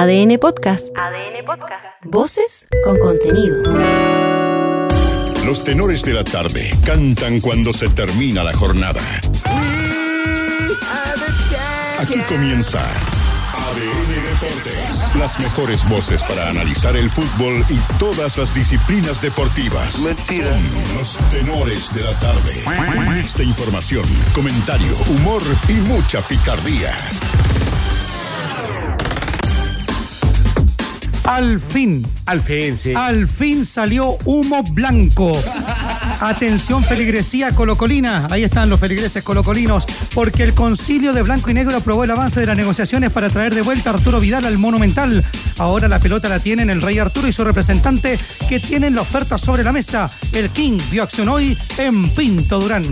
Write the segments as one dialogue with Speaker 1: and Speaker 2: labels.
Speaker 1: ADN Podcast. ADN Podcast. Voces con contenido.
Speaker 2: Los tenores de la tarde cantan cuando se termina la jornada. Aquí comienza ADN Deportes. Las mejores voces para analizar el fútbol y todas las disciplinas deportivas.
Speaker 3: Mentira.
Speaker 2: Son los tenores de la tarde. Esta información, comentario, humor y mucha picardía.
Speaker 4: Al fin,
Speaker 5: Al fin, sí.
Speaker 4: al fin salió humo blanco. Atención, feligresía colocolina. Ahí están los feligreses colocolinos. Porque el concilio de blanco y negro aprobó el avance de las negociaciones para traer de vuelta a Arturo Vidal al Monumental. Ahora la pelota la tienen el Rey Arturo y su representante, que tienen la oferta sobre la mesa. El King vio acción hoy en Pinto Durán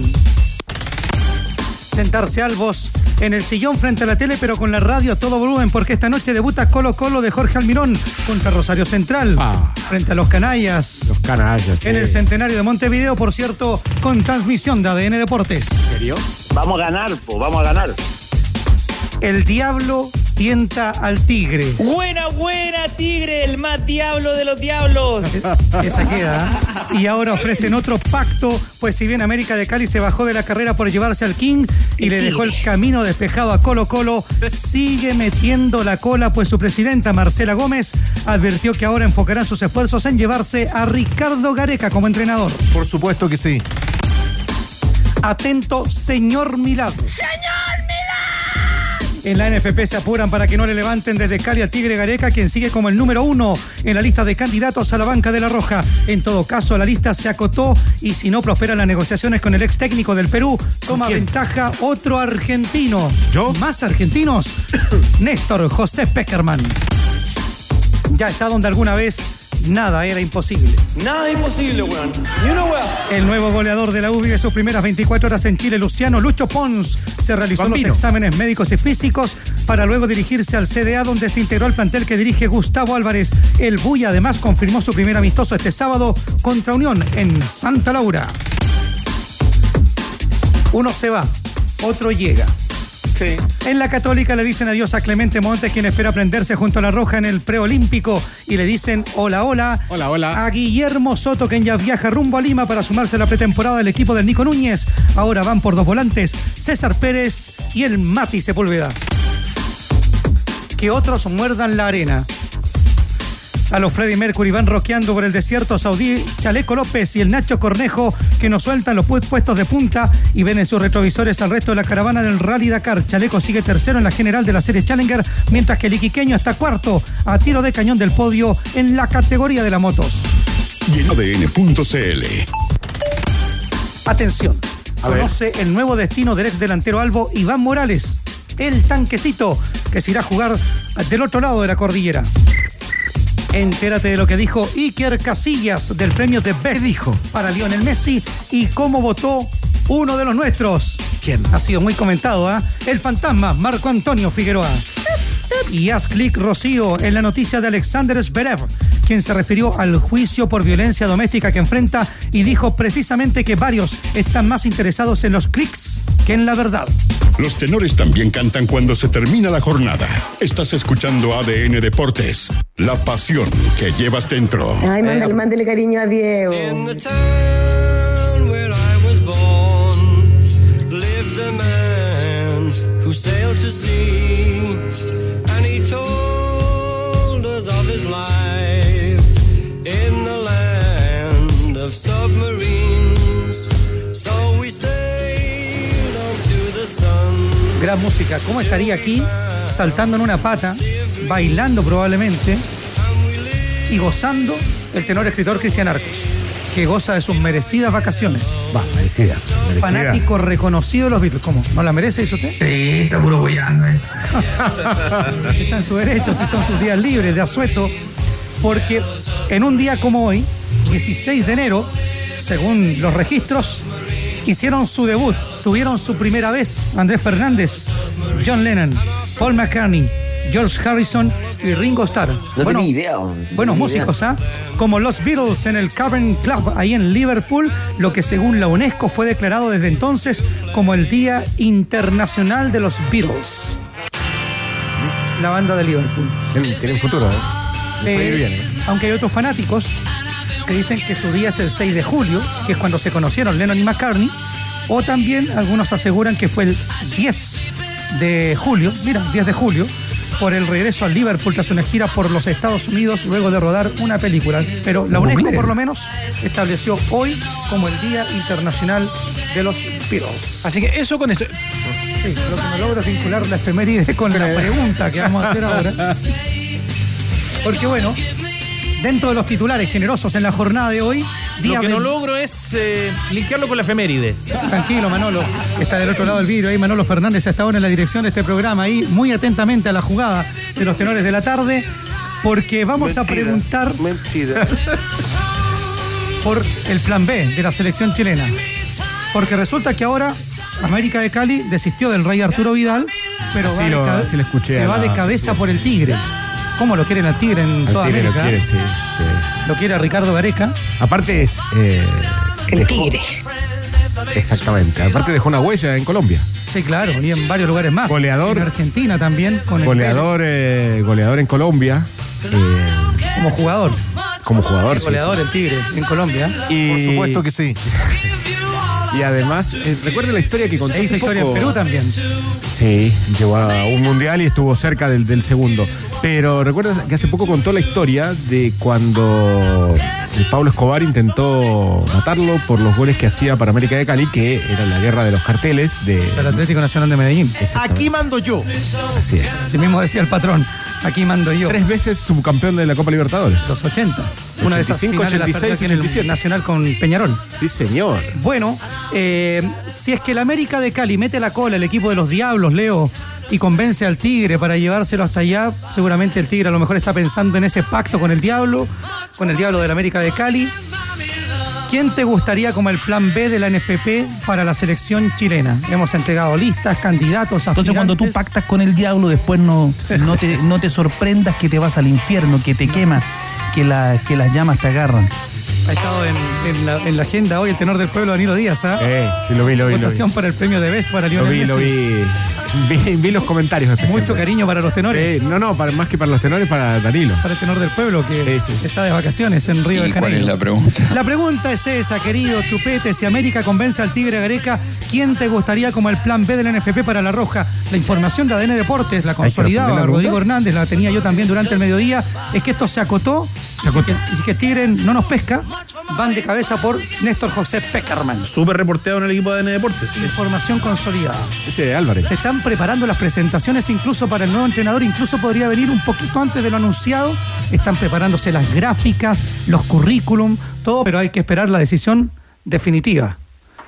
Speaker 4: sentarse Albos en el sillón frente a la tele, pero con la radio a todo volumen, porque esta noche debuta Colo Colo de Jorge Almirón contra Rosario Central,
Speaker 5: Ah.
Speaker 4: frente a los canallas.
Speaker 5: Los canallas. sí.
Speaker 4: En el centenario de Montevideo, por cierto, con transmisión de ADN Deportes.
Speaker 5: ¿En serio?
Speaker 3: Vamos a ganar, po, vamos a ganar.
Speaker 4: El diablo tienta al tigre.
Speaker 6: Buena, buena, Tigre, el más diablo de los diablos.
Speaker 4: Esa queda. ¿eh? Y ahora ofrecen otro pacto, pues si bien América de Cali se bajó de la carrera por llevarse al King y le dejó el camino despejado a Colo Colo, sigue metiendo la cola, pues su presidenta Marcela Gómez advirtió que ahora enfocarán sus esfuerzos en llevarse a Ricardo Gareca como entrenador.
Speaker 7: Por supuesto que sí.
Speaker 4: Atento, señor Milagro. En la NFP se apuran para que no le levanten desde Cali a Tigre Gareca, quien sigue como el número uno en la lista de candidatos a la banca de la Roja. En todo caso, la lista se acotó y si no prosperan las negociaciones con el ex técnico del Perú, toma ventaja otro argentino.
Speaker 7: ¿Yo?
Speaker 4: Más argentinos. Néstor José Peckerman. Ya está donde alguna vez nada era imposible.
Speaker 6: Nada imposible, weón. Ni una weá.
Speaker 4: El nuevo goleador de la UBI de sus primeras 24 horas en Chile, Luciano Lucho Pons, se realizó
Speaker 7: Bambino.
Speaker 4: los exámenes médicos y físicos para luego dirigirse al CDA, donde se integró al plantel que dirige Gustavo Álvarez. El Buy además confirmó su primer amistoso este sábado contra Unión en Santa Laura. Uno se va, otro llega.
Speaker 7: Sí.
Speaker 4: En la Católica le dicen adiós a Clemente Montes, quien espera prenderse junto a la Roja en el preolímpico. Y le dicen hola, hola.
Speaker 5: Hola, hola.
Speaker 4: A Guillermo Soto, quien ya viaja rumbo a Lima para sumarse a la pretemporada del equipo del Nico Núñez. Ahora van por dos volantes, César Pérez y el Mati Sepúlveda. Que otros muerdan la arena. A los Freddy Mercury van roqueando por el desierto saudí Chaleco López y el Nacho Cornejo que nos sueltan los pu- puestos de punta y ven en sus retrovisores al resto de la caravana del Rally Dakar. Chaleco sigue tercero en la general de la serie Challenger, mientras que el Iquiqueño está cuarto a tiro de cañón del podio en la categoría de las motos.
Speaker 2: Y en ADN.cl.
Speaker 4: Atención,
Speaker 5: A ver.
Speaker 4: conoce el nuevo destino del ex delantero Albo Iván Morales, el tanquecito que se irá a jugar del otro lado de la cordillera. Entérate de lo que dijo Iker Casillas del premio de Best
Speaker 7: dijo?
Speaker 4: para Lionel Messi y cómo votó uno de los nuestros.
Speaker 7: ¿Quién?
Speaker 4: Ha sido muy comentado, ¿ah? El fantasma Marco Antonio Figueroa. Y haz clic Rocío en la noticia de Alexander Zverev, quien se refirió al juicio por violencia doméstica que enfrenta y dijo precisamente que varios están más interesados en los clics que en la verdad.
Speaker 2: Los tenores también cantan cuando se termina la jornada. Estás escuchando ADN Deportes. La pasión que llevas dentro.
Speaker 8: Ay, mándale, mándale cariño a Diego.
Speaker 9: The
Speaker 4: Gran música. ¿Cómo estaría aquí saltando en una pata, bailando probablemente y gozando el tenor escritor Cristian Arcos, que goza de sus merecidas vacaciones?
Speaker 5: Va, merecida. merecida.
Speaker 4: Fanático reconocido de los Beatles. ¿Cómo? ¿No la merece, dice usted?
Speaker 6: Sí, está puro boyando, eh.
Speaker 4: Está en su derecho, si son sus días libres de asueto, porque en un día como hoy, 16 de enero, según los registros, hicieron su debut, tuvieron su primera vez Andrés Fernández, John Lennon, Paul McCartney, George Harrison y Ringo Starr.
Speaker 10: No
Speaker 4: Bueno,
Speaker 10: tenía idea. no
Speaker 4: Buenos músicos, ¿ah? Como los Beatles en el Cavern Club, ahí en Liverpool, lo que según la UNESCO fue declarado desde entonces como el Día Internacional de los Beatles. la banda de Liverpool.
Speaker 5: Tienen, futuro, ¿eh?
Speaker 4: Eh,
Speaker 5: bien, ¿eh?
Speaker 4: Aunque hay otros fanáticos que dicen que su día es el 6 de julio, que es cuando se conocieron Lennon y McCartney, o también algunos aseguran que fue el 10 de julio, mira, 10 de julio, por el regreso al Liverpool tras una gira por los Estados Unidos luego de rodar una película. Pero la UNESCO, por lo menos, estableció hoy como el Día Internacional de los Beatles.
Speaker 10: Así que eso con eso.
Speaker 4: Sí, lo que me logro es vincular la efeméride con la pregunta que vamos a hacer ahora. Porque bueno, dentro de los titulares generosos en la jornada de hoy, día
Speaker 10: Lo que
Speaker 4: de-
Speaker 10: no logro es eh, linkearlo con la efeméride.
Speaker 4: Tranquilo, Manolo. Está del otro lado del vidrio ahí Manolo Fernández está ahora en la dirección de este programa ahí, muy atentamente a la jugada de los tenores de la tarde, porque vamos a preguntar
Speaker 7: Mentira.
Speaker 4: por el plan B de la selección chilena. Porque resulta que ahora América de Cali desistió del rey Arturo Vidal, pero
Speaker 5: Así
Speaker 4: va de
Speaker 5: lo-
Speaker 4: cabe-
Speaker 5: así lo escuché
Speaker 4: se va de cabeza por el Tigre. ¿Cómo lo quieren al Tigre en
Speaker 5: Al
Speaker 4: toda
Speaker 5: Tigre lo
Speaker 4: América?
Speaker 5: quieren, sí, sí.
Speaker 4: Lo quiere a Ricardo Gareca.
Speaker 5: Aparte es... eh,
Speaker 8: El
Speaker 5: dejó-
Speaker 8: tigre.
Speaker 5: Exactamente. Aparte dejó una huella en Colombia.
Speaker 4: Sí, claro, y en varios lugares más.
Speaker 5: Goleador.
Speaker 4: En Argentina también, con el
Speaker 5: Goleador, eh, goleador en Colombia. eh,
Speaker 4: como jugador.
Speaker 5: como jugador. sí,
Speaker 4: goleador el Tigre en Colombia.
Speaker 5: sí. Y,
Speaker 7: Por supuesto que sí.
Speaker 5: Y además, eh, recuerda la historia que conté
Speaker 4: Se hizo historia
Speaker 5: poco.
Speaker 4: en Perú también.
Speaker 5: Sí, llegó a un mundial y estuvo cerca del, del segundo. Pero recuerda que hace poco contó la historia de cuando Pablo Escobar intentó matarlo por los goles que hacía para América de Cali, que era la guerra de los carteles de.
Speaker 4: El Atlético Nacional de Medellín.
Speaker 7: Aquí mando yo.
Speaker 5: Así es.
Speaker 4: Así mismo decía el patrón. Aquí mando yo.
Speaker 5: Tres veces subcampeón de la Copa Libertadores.
Speaker 4: Los 80. Una de esas
Speaker 5: 85,
Speaker 4: finales las
Speaker 5: 86,
Speaker 4: perdió aquí en el
Speaker 5: 87.
Speaker 4: Nacional con Peñarol.
Speaker 5: Sí, señor.
Speaker 4: Bueno, eh, si es que el América de Cali mete la cola el equipo de los Diablos, Leo, y convence al Tigre para llevárselo hasta allá, seguramente el Tigre a lo mejor está pensando en ese pacto con el Diablo, con el Diablo del América de Cali. ¿Quién te gustaría como el plan B de la NFP para la selección chilena? Hemos entregado listas, candidatos,
Speaker 11: Entonces cuando tú pactas con el diablo, después no, no, te, no te sorprendas que te vas al infierno, que te quema, que, la, que las llamas te agarran.
Speaker 4: Ha estado en, en la, en la agenda hoy el tenor del pueblo, Danilo Díaz, ¿ah?
Speaker 5: Eh, sí, lo vi, lo vi. Lo vi,
Speaker 4: Votación para el premio de Best para
Speaker 5: lo
Speaker 4: Lionel
Speaker 5: vi, lo vi. Vi, vi los comentarios.
Speaker 4: Mucho cariño para los tenores.
Speaker 5: Sí, no, no, para, más que para los tenores, para Danilo.
Speaker 4: Para el tenor del pueblo que
Speaker 5: Sí, sí.
Speaker 4: está de vacaciones en Río de Janeiro.
Speaker 12: pregunta?
Speaker 4: La pregunta es esa, querido Chupete. Si América convence al Tigre Gareca, ¿quién te gustaría como el plan B del NFP para la Roja? La información de ADN Deportes la consolidaba
Speaker 5: la
Speaker 4: Rodrigo? Hernández, la tenía yo también durante el mediodía. Es que esto se acotó.
Speaker 5: Se acotó.
Speaker 4: Y si que, y si que Tigre no nos pesca, van de cabeza por Néstor José Peckerman.
Speaker 10: Súper reporteado en el equipo de ADN Deportes.
Speaker 4: Información consolidada.
Speaker 5: Ese Álvarez.
Speaker 4: Se están preparando las presentaciones incluso para el nuevo entrenador, incluso podría venir un poquito antes de lo anunciado. Están preparándose las gráficas, los currículum, todo, pero hay que esperar la decisión definitiva.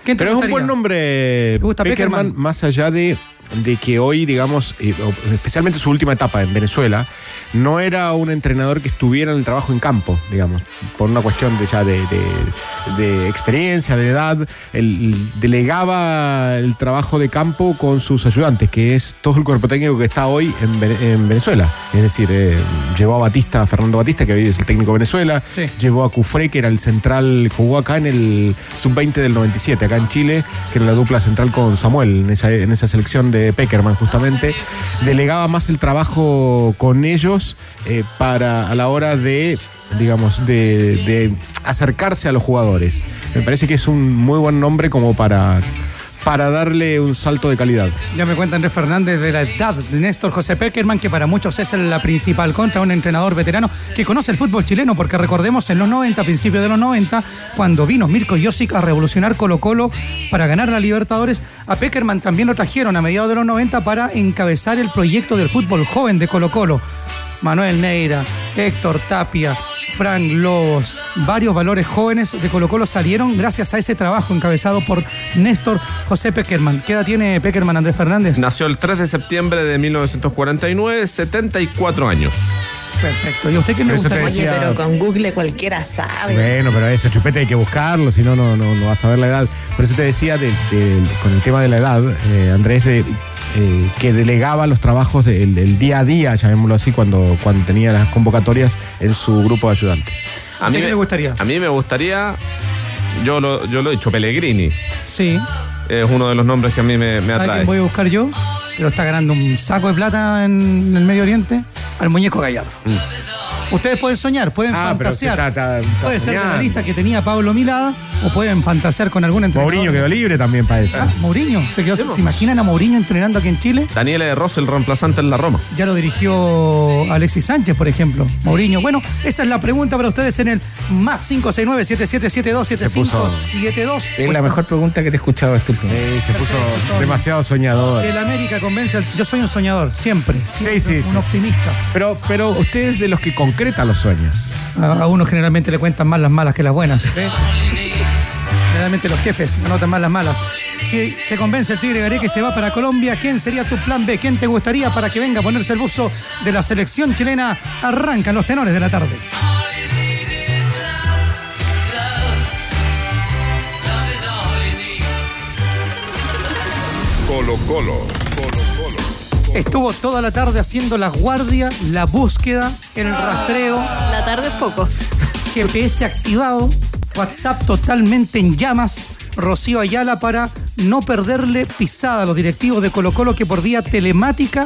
Speaker 4: ¿Quién te
Speaker 5: Pero es un buen nombre,
Speaker 4: ¿Te gusta
Speaker 5: Peckerman,
Speaker 4: Peckerman?
Speaker 5: más allá de, de que hoy, digamos, eh, especialmente su última etapa en Venezuela, no era un entrenador que estuviera en el trabajo en campo, digamos, por una cuestión de ya de, de- de experiencia, de edad. Él delegaba el trabajo de campo con sus ayudantes, que es todo el cuerpo técnico que está hoy en, en Venezuela. Es decir, eh, llevó a Batista, a Fernando Batista, que hoy es el técnico de Venezuela,
Speaker 4: Sí.
Speaker 5: llevó a Cufré, que era el central, jugó acá en el sub-20 del 97, acá en Chile, que era la dupla central con Samuel, en esa, en esa selección de Peckerman justamente. Delegaba más el trabajo con ellos eh, para a la hora de digamos, de, de acercarse a los jugadores. Me parece que es un muy buen nombre como para, para darle un salto de calidad.
Speaker 4: Ya me cuenta Andrés Fernández de la edad de Néstor José Peckerman, que para muchos es la principal contra un entrenador veterano que conoce el fútbol chileno, porque recordemos en los 90, a principios de los 90, cuando vino Mirko Josic a revolucionar Colo Colo para ganar la Libertadores, a Peckerman también lo trajeron a mediados de los 90 para encabezar el proyecto del fútbol joven de Colo Colo. Manuel Neira, Héctor Tapia, Frank Lobos, varios valores jóvenes de Colo Colo salieron gracias a ese trabajo encabezado por Néstor José Peckerman. ¿Qué edad tiene Peckerman Andrés Fernández?
Speaker 12: Nació el 3 de septiembre de 1949, 74 años.
Speaker 4: Perfecto. ¿Y a usted qué le gusta?
Speaker 8: Oye,
Speaker 5: decía-
Speaker 8: pero con Google cualquiera sabe.
Speaker 5: Bueno, pero ese chupete hay que buscarlo, si no, no, no, no vas a ver la edad. Por eso te decía, de- de- con el tema de la edad, eh, Andrés, de, eh, que delegaba los trabajos del del día a día, llamémoslo así, cuando, cuando tenía las convocatorias en su grupo de ayudantes.
Speaker 12: A
Speaker 4: ¿Qué
Speaker 12: mí
Speaker 4: le
Speaker 12: me-
Speaker 4: gustaría?
Speaker 12: A mí me gustaría, yo lo, yo lo he dicho, Pellegrini.
Speaker 4: Sí.
Speaker 12: Es uno de los nombres que a mí me, me
Speaker 4: ¿A quién
Speaker 12: atrae.
Speaker 4: voy a buscar yo? pero está ganando un saco de plata en el Medio Oriente, al muñeco Gallardo. Ustedes pueden soñar, pueden
Speaker 5: Mm. Ah,
Speaker 4: fantasear.
Speaker 5: usted está- está- está
Speaker 4: Puede ser de la lista que tenía Pablo Milada o pueden fantasear con algún entrenador.
Speaker 5: Mourinho quedó libre también para eso.
Speaker 4: Ah, Mourinho, se, quedó- ¿se imaginan a Mourinho entrenando aquí en Chile?
Speaker 12: Daniel E. Ross, el reemplazante en la Roma.
Speaker 4: Ya lo dirigió Alexis Sánchez, por ejemplo. Mourinho. Bueno, esa es la pregunta para ustedes en el más 569-7772-7572.
Speaker 7: Es la mejor pregunta que te he escuchado este último.
Speaker 5: Sí, se puso demasiado soñador.
Speaker 4: El América convence al- Yo soy un soñador, siempre. siempre
Speaker 5: sí,
Speaker 4: un
Speaker 5: sí, sí.
Speaker 4: optimista.
Speaker 5: Pero, pero usted es de los que concreta los sueños.
Speaker 4: A, a uno generalmente le cuentan más las malas que las buenas. ¿sí? Generalmente los jefes anotan más las malas. Si se convence el Tigre Garé que se va para Colombia, ¿quién sería tu plan B? ¿Quién te gustaría para que venga a ponerse el buzo de la selección chilena? Arrancan los tenores de la tarde.
Speaker 2: Colo Colo. Colo Colo.
Speaker 4: Estuvo toda la tarde haciendo la guardia, la búsqueda, el rastreo.
Speaker 13: La tarde es poco.
Speaker 4: GPS activado, WhatsApp totalmente en llamas, Rocío Ayala para no perderle pisada a los directivos de Colo Colo que por vía telemática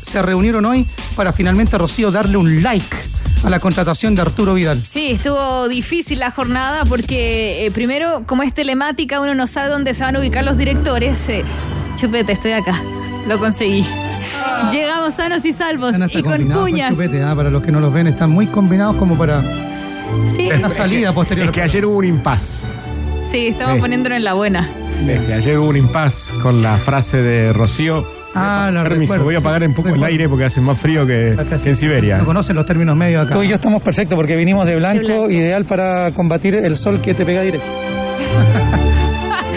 Speaker 4: se reunieron hoy para finalmente Rocío darle un like a la contratación de Arturo Vidal.
Speaker 13: Sí, estuvo difícil la jornada porque eh, primero, como es telemática, uno no sabe dónde se van a ubicar los directores. Eh, chupete, estoy acá. Lo conseguí. Llegamos sanos y salvos y con cuñas.
Speaker 4: chupete, ah, para los que no los ven, están muy combinados como para
Speaker 13: Sí,
Speaker 4: la salida posterior.
Speaker 5: Es que ayer hubo un impas.
Speaker 13: sí, estamos
Speaker 5: Sí.
Speaker 13: poniéndonos en la buena.
Speaker 5: Sí, ayer hubo un impas con la frase de Rocío.
Speaker 4: Ah, la
Speaker 5: Permiso,
Speaker 4: recuerdo,
Speaker 5: voy a
Speaker 4: sí,
Speaker 5: apagar un poco el aire porque hace más frío que, que en Siberia.
Speaker 4: No conocen los términos medios acá. Tú y yo estamos perfectos porque vinimos de blanco,
Speaker 13: De blanco.
Speaker 4: ideal para combatir el sol que te pega directo.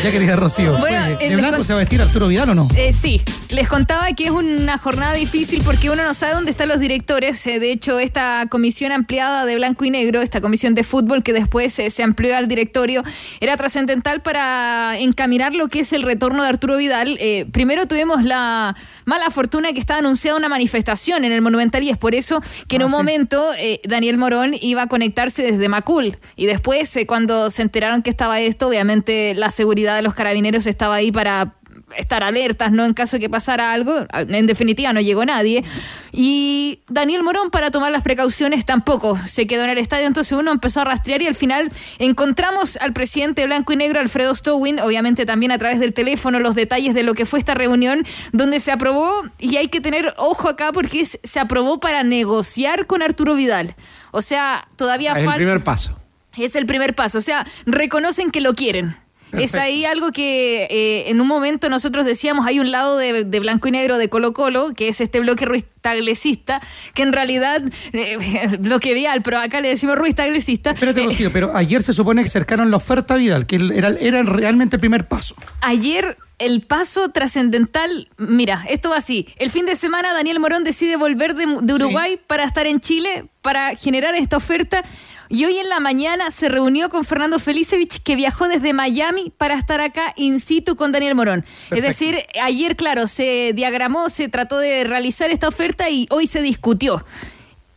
Speaker 4: ya querida Rocío.
Speaker 13: Bueno,
Speaker 4: ¿De blanco se va a vestir Arturo Vidal o no?
Speaker 13: Eh, sí, les contaba que es una jornada difícil porque uno no sabe dónde están los directores. Eh, de hecho, esta comisión ampliada de blanco y negro, esta comisión de fútbol que después eh, se amplió al directorio, era trascendental para encaminar lo que es el retorno de Arturo Vidal. Eh, primero tuvimos la mala fortuna que estaba anunciada una manifestación en el Monumental y es por eso que en
Speaker 4: Ah,
Speaker 13: un
Speaker 4: sí.
Speaker 13: momento eh, Daniel Morón iba a conectarse desde Macul y después cuando se enteraron que estaba esto, obviamente la seguridad de los carabineros estaba ahí para estar alertas, ¿no? En caso de que pasara algo, en definitiva no llegó nadie. Y Daniel Morón, para tomar las precauciones, tampoco se quedó en el estadio, entonces uno empezó a rastrear y al final encontramos al presidente blanco y negro, Alfredo Stowin, obviamente también a través del teléfono, los detalles de lo que fue esta reunión, donde se aprobó, y hay que tener ojo acá porque es- se aprobó para negociar con Arturo Vidal. O sea, todavía
Speaker 5: Es el
Speaker 13: falta...
Speaker 5: primer paso.
Speaker 13: Es el primer paso, o sea, reconocen que lo quieren. Es ahí algo que eh, en un momento nosotros decíamos, hay un lado de, de blanco y negro de Colo Colo, que es este bloque ruiz taglecista, que en realidad, eh, bloque vial, pero acá le decimos ruiz taglecista.
Speaker 4: Espérate,
Speaker 13: Eh,
Speaker 4: Rocío, pero ayer se supone que cercaron la oferta a Vidal, que era, era realmente el primer paso.
Speaker 13: Ayer el paso trascendental, mira, esto va así. El fin de semana Daniel Morón decide volver de, de Uruguay para estar en Chile, para generar esta oferta. Y hoy en la mañana se reunió con Fernando Felicevich, que viajó desde Miami para estar acá in situ con Daniel Morón. Es decir, ayer, claro, se diagramó, se trató de realizar esta oferta y hoy se discutió.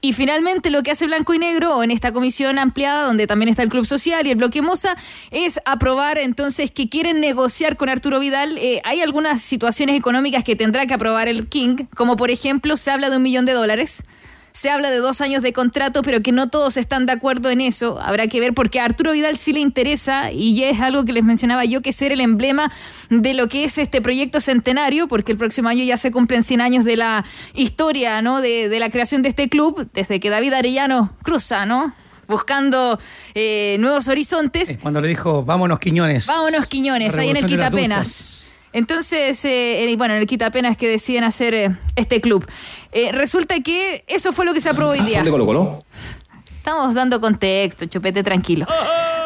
Speaker 13: Y finalmente lo que hace Blanco y Negro en esta comisión ampliada, donde también está el Club Social y el Bloque Moza, es aprobar entonces que quieren negociar con Arturo Vidal. Eh, hay algunas situaciones económicas que tendrá que aprobar el King, como por ejemplo se habla de un millón de dólares. Se habla de dos años de contrato, pero que no todos están de acuerdo en eso. Habrá que ver porque a Arturo Vidal sí le interesa y ya es algo que les mencionaba yo, que ser el emblema de lo que es este proyecto centenario, porque el próximo año ya se cumplen 100 años de la historia, ¿no? De, de la creación de este club, desde que David Arellano cruza, ¿no? Buscando eh, nuevos horizontes.
Speaker 4: Cuando le dijo, vámonos Quiñones.
Speaker 13: Vámonos Quiñones, ahí en el Quitapenas. Entonces, eh, bueno, en el Quitapenas que deciden hacer eh, este club. Eh, resulta que eso fue lo que se aprobó hoy día.
Speaker 3: Colo Colo?
Speaker 13: Estamos dando contexto, chupete tranquilo.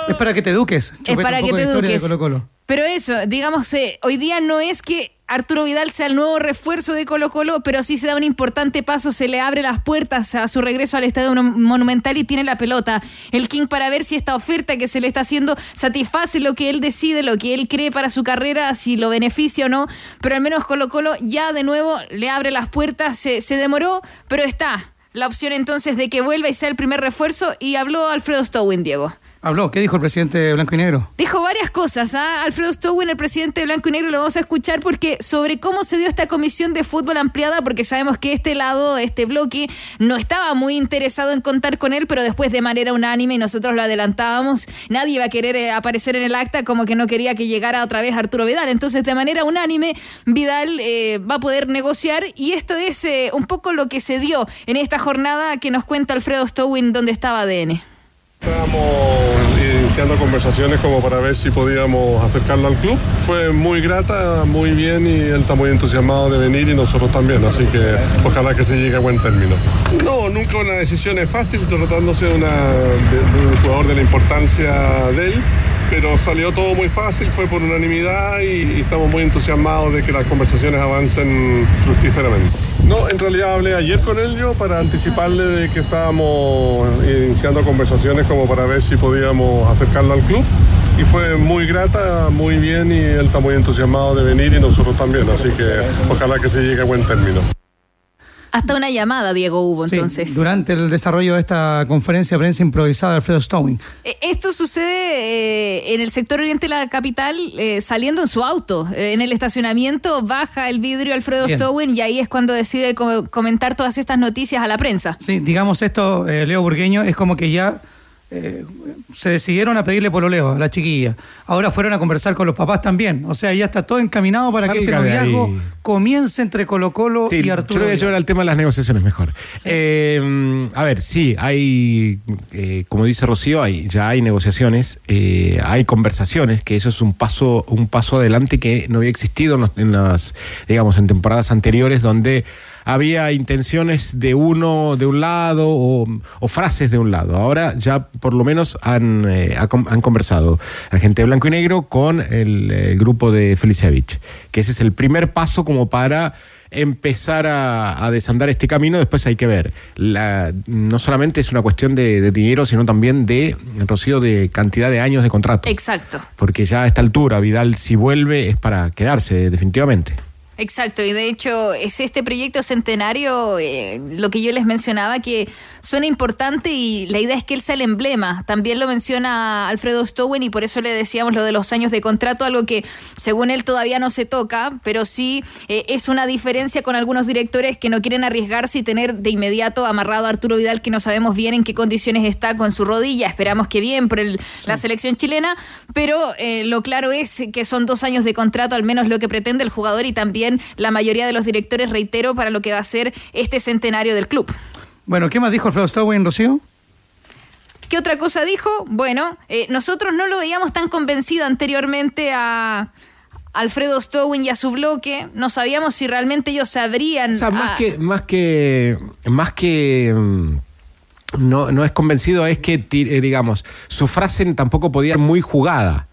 Speaker 4: Es para que te eduques. Chupete,
Speaker 13: para
Speaker 4: un
Speaker 13: que te
Speaker 4: de historia de
Speaker 13: eduques.
Speaker 4: Colo-Colo.
Speaker 13: Pero eso, digamos, eh, hoy día no es que Arturo Vidal sea el nuevo refuerzo de Colo Colo, pero sí se da un importante paso, se le abre las puertas a su regreso al Estadio Mon- Monumental y tiene la pelota. El King para ver si esta oferta que se le está haciendo satisface lo que él decide, lo que él cree para su carrera, si lo beneficia o no. Pero al menos Colo Colo ya de nuevo le abre las puertas, se, se demoró, pero está. La opción entonces de que vuelva y sea el primer refuerzo y habló Alfredo Stowin, Diego.
Speaker 4: Habló, ¿qué dijo el presidente Blanco y Negro?
Speaker 13: Dijo varias cosas. ¿ah? Alfredo Stowin, el presidente de Blanco y Negro, lo vamos a escuchar porque sobre cómo se dio esta comisión de fútbol ampliada, porque sabemos que este lado, este bloque, no estaba muy interesado en contar con él, pero después de manera unánime, y nosotros lo adelantábamos, nadie iba a querer eh, aparecer en el acta como que no quería que llegara otra vez Arturo Vidal. Entonces, de manera unánime, Vidal eh, va a poder negociar y esto es eh, un poco lo que se dio en esta jornada que nos cuenta Alfredo Stowin, donde estaba ADN.
Speaker 14: Estábamos iniciando conversaciones como para ver si podíamos acercarlo al club. Fue muy grata, muy bien y él está muy entusiasmado de venir y nosotros también, así que ojalá que se llegue a buen término. No, nunca una decisión es fácil tratándose de un jugador de la importancia de él. Pero salió todo muy fácil, fue por unanimidad y, y estamos muy entusiasmados de que las conversaciones avancen fructíferamente. No, en realidad hablé ayer con él yo para anticiparle de que estábamos iniciando conversaciones como para ver si podíamos acercarlo al club. Y fue muy grata, muy bien y él está muy entusiasmado de venir y nosotros también, así que ojalá que se llegue a buen término.
Speaker 13: Hasta una llamada, Diego, hubo
Speaker 4: Sí,
Speaker 13: entonces.
Speaker 4: durante el desarrollo de esta conferencia de prensa improvisada de Alfredo Stowing.
Speaker 13: Eh, Esto sucede eh, en el sector oriente de la capital, eh, saliendo en su auto. Eh, en el estacionamiento baja el vidrio Alfredo
Speaker 4: Bien.
Speaker 13: Stowin y ahí es cuando decide co- comentar todas estas noticias a la prensa.
Speaker 4: Sí, digamos esto, Leo Burgueño, es como que ya eh, se decidieron a pedirle pololeo a la chiquilla. Ahora fueron a conversar con los papás también. O sea, ya está todo encaminado para que este noviazgo comience entre Colo Colo
Speaker 5: Sí,
Speaker 4: y
Speaker 5: yo
Speaker 4: Arturo.
Speaker 5: voy a
Speaker 4: Vidal.
Speaker 5: llevar al tema de las negociaciones mejor. Eh, a ver, sí, hay, eh, como dice Rocío, hay, ya hay negociaciones, hay conversaciones, que eso es un paso, un paso adelante que no había existido en, los- en las, digamos, en temporadas anteriores, donde había intenciones de uno de un lado o, o frases de un lado. Ahora ya por lo menos han, eh, han conversado la gente de blanco y negro con el, el grupo de Felicevich, que ese es el primer paso como para empezar a, a desandar este camino, después hay que ver. La- no solamente es una cuestión de, de dinero, sino también de, Rocío, de cantidad de años de contrato.
Speaker 13: Exacto.
Speaker 5: Porque ya a esta altura, Vidal, si vuelve, es para quedarse definitivamente.
Speaker 13: Exacto, y de hecho es este proyecto centenario eh, lo que yo les mencionaba que suena importante y la idea es que él sea el emblema. También lo menciona Alfredo Stowen y por eso le decíamos lo de los años de contrato, algo que según él todavía no se toca, pero sí eh, es una diferencia con algunos directores que no quieren arriesgarse y tener de inmediato amarrado a Arturo Vidal que no sabemos bien en qué condiciones está con su rodilla, esperamos que bien por el- la selección chilena, pero eh, lo claro es que son dos años de contrato, al menos lo que pretende el jugador y también la mayoría de los directores, reitero, para lo que va a ser este centenario del club.
Speaker 4: Bueno, ¿qué más dijo Alfredo Stowing, Rocío?
Speaker 13: ¿Qué otra cosa dijo? Bueno, eh, nosotros no lo veíamos tan convencido anteriormente a Alfredo Stowin y a su bloque. No sabíamos si realmente ellos sabrían.
Speaker 5: O sea, más
Speaker 13: a-
Speaker 5: que, más que, más que mm, no, no es convencido, es que, eh, digamos, su frase tampoco podía ser muy jugada.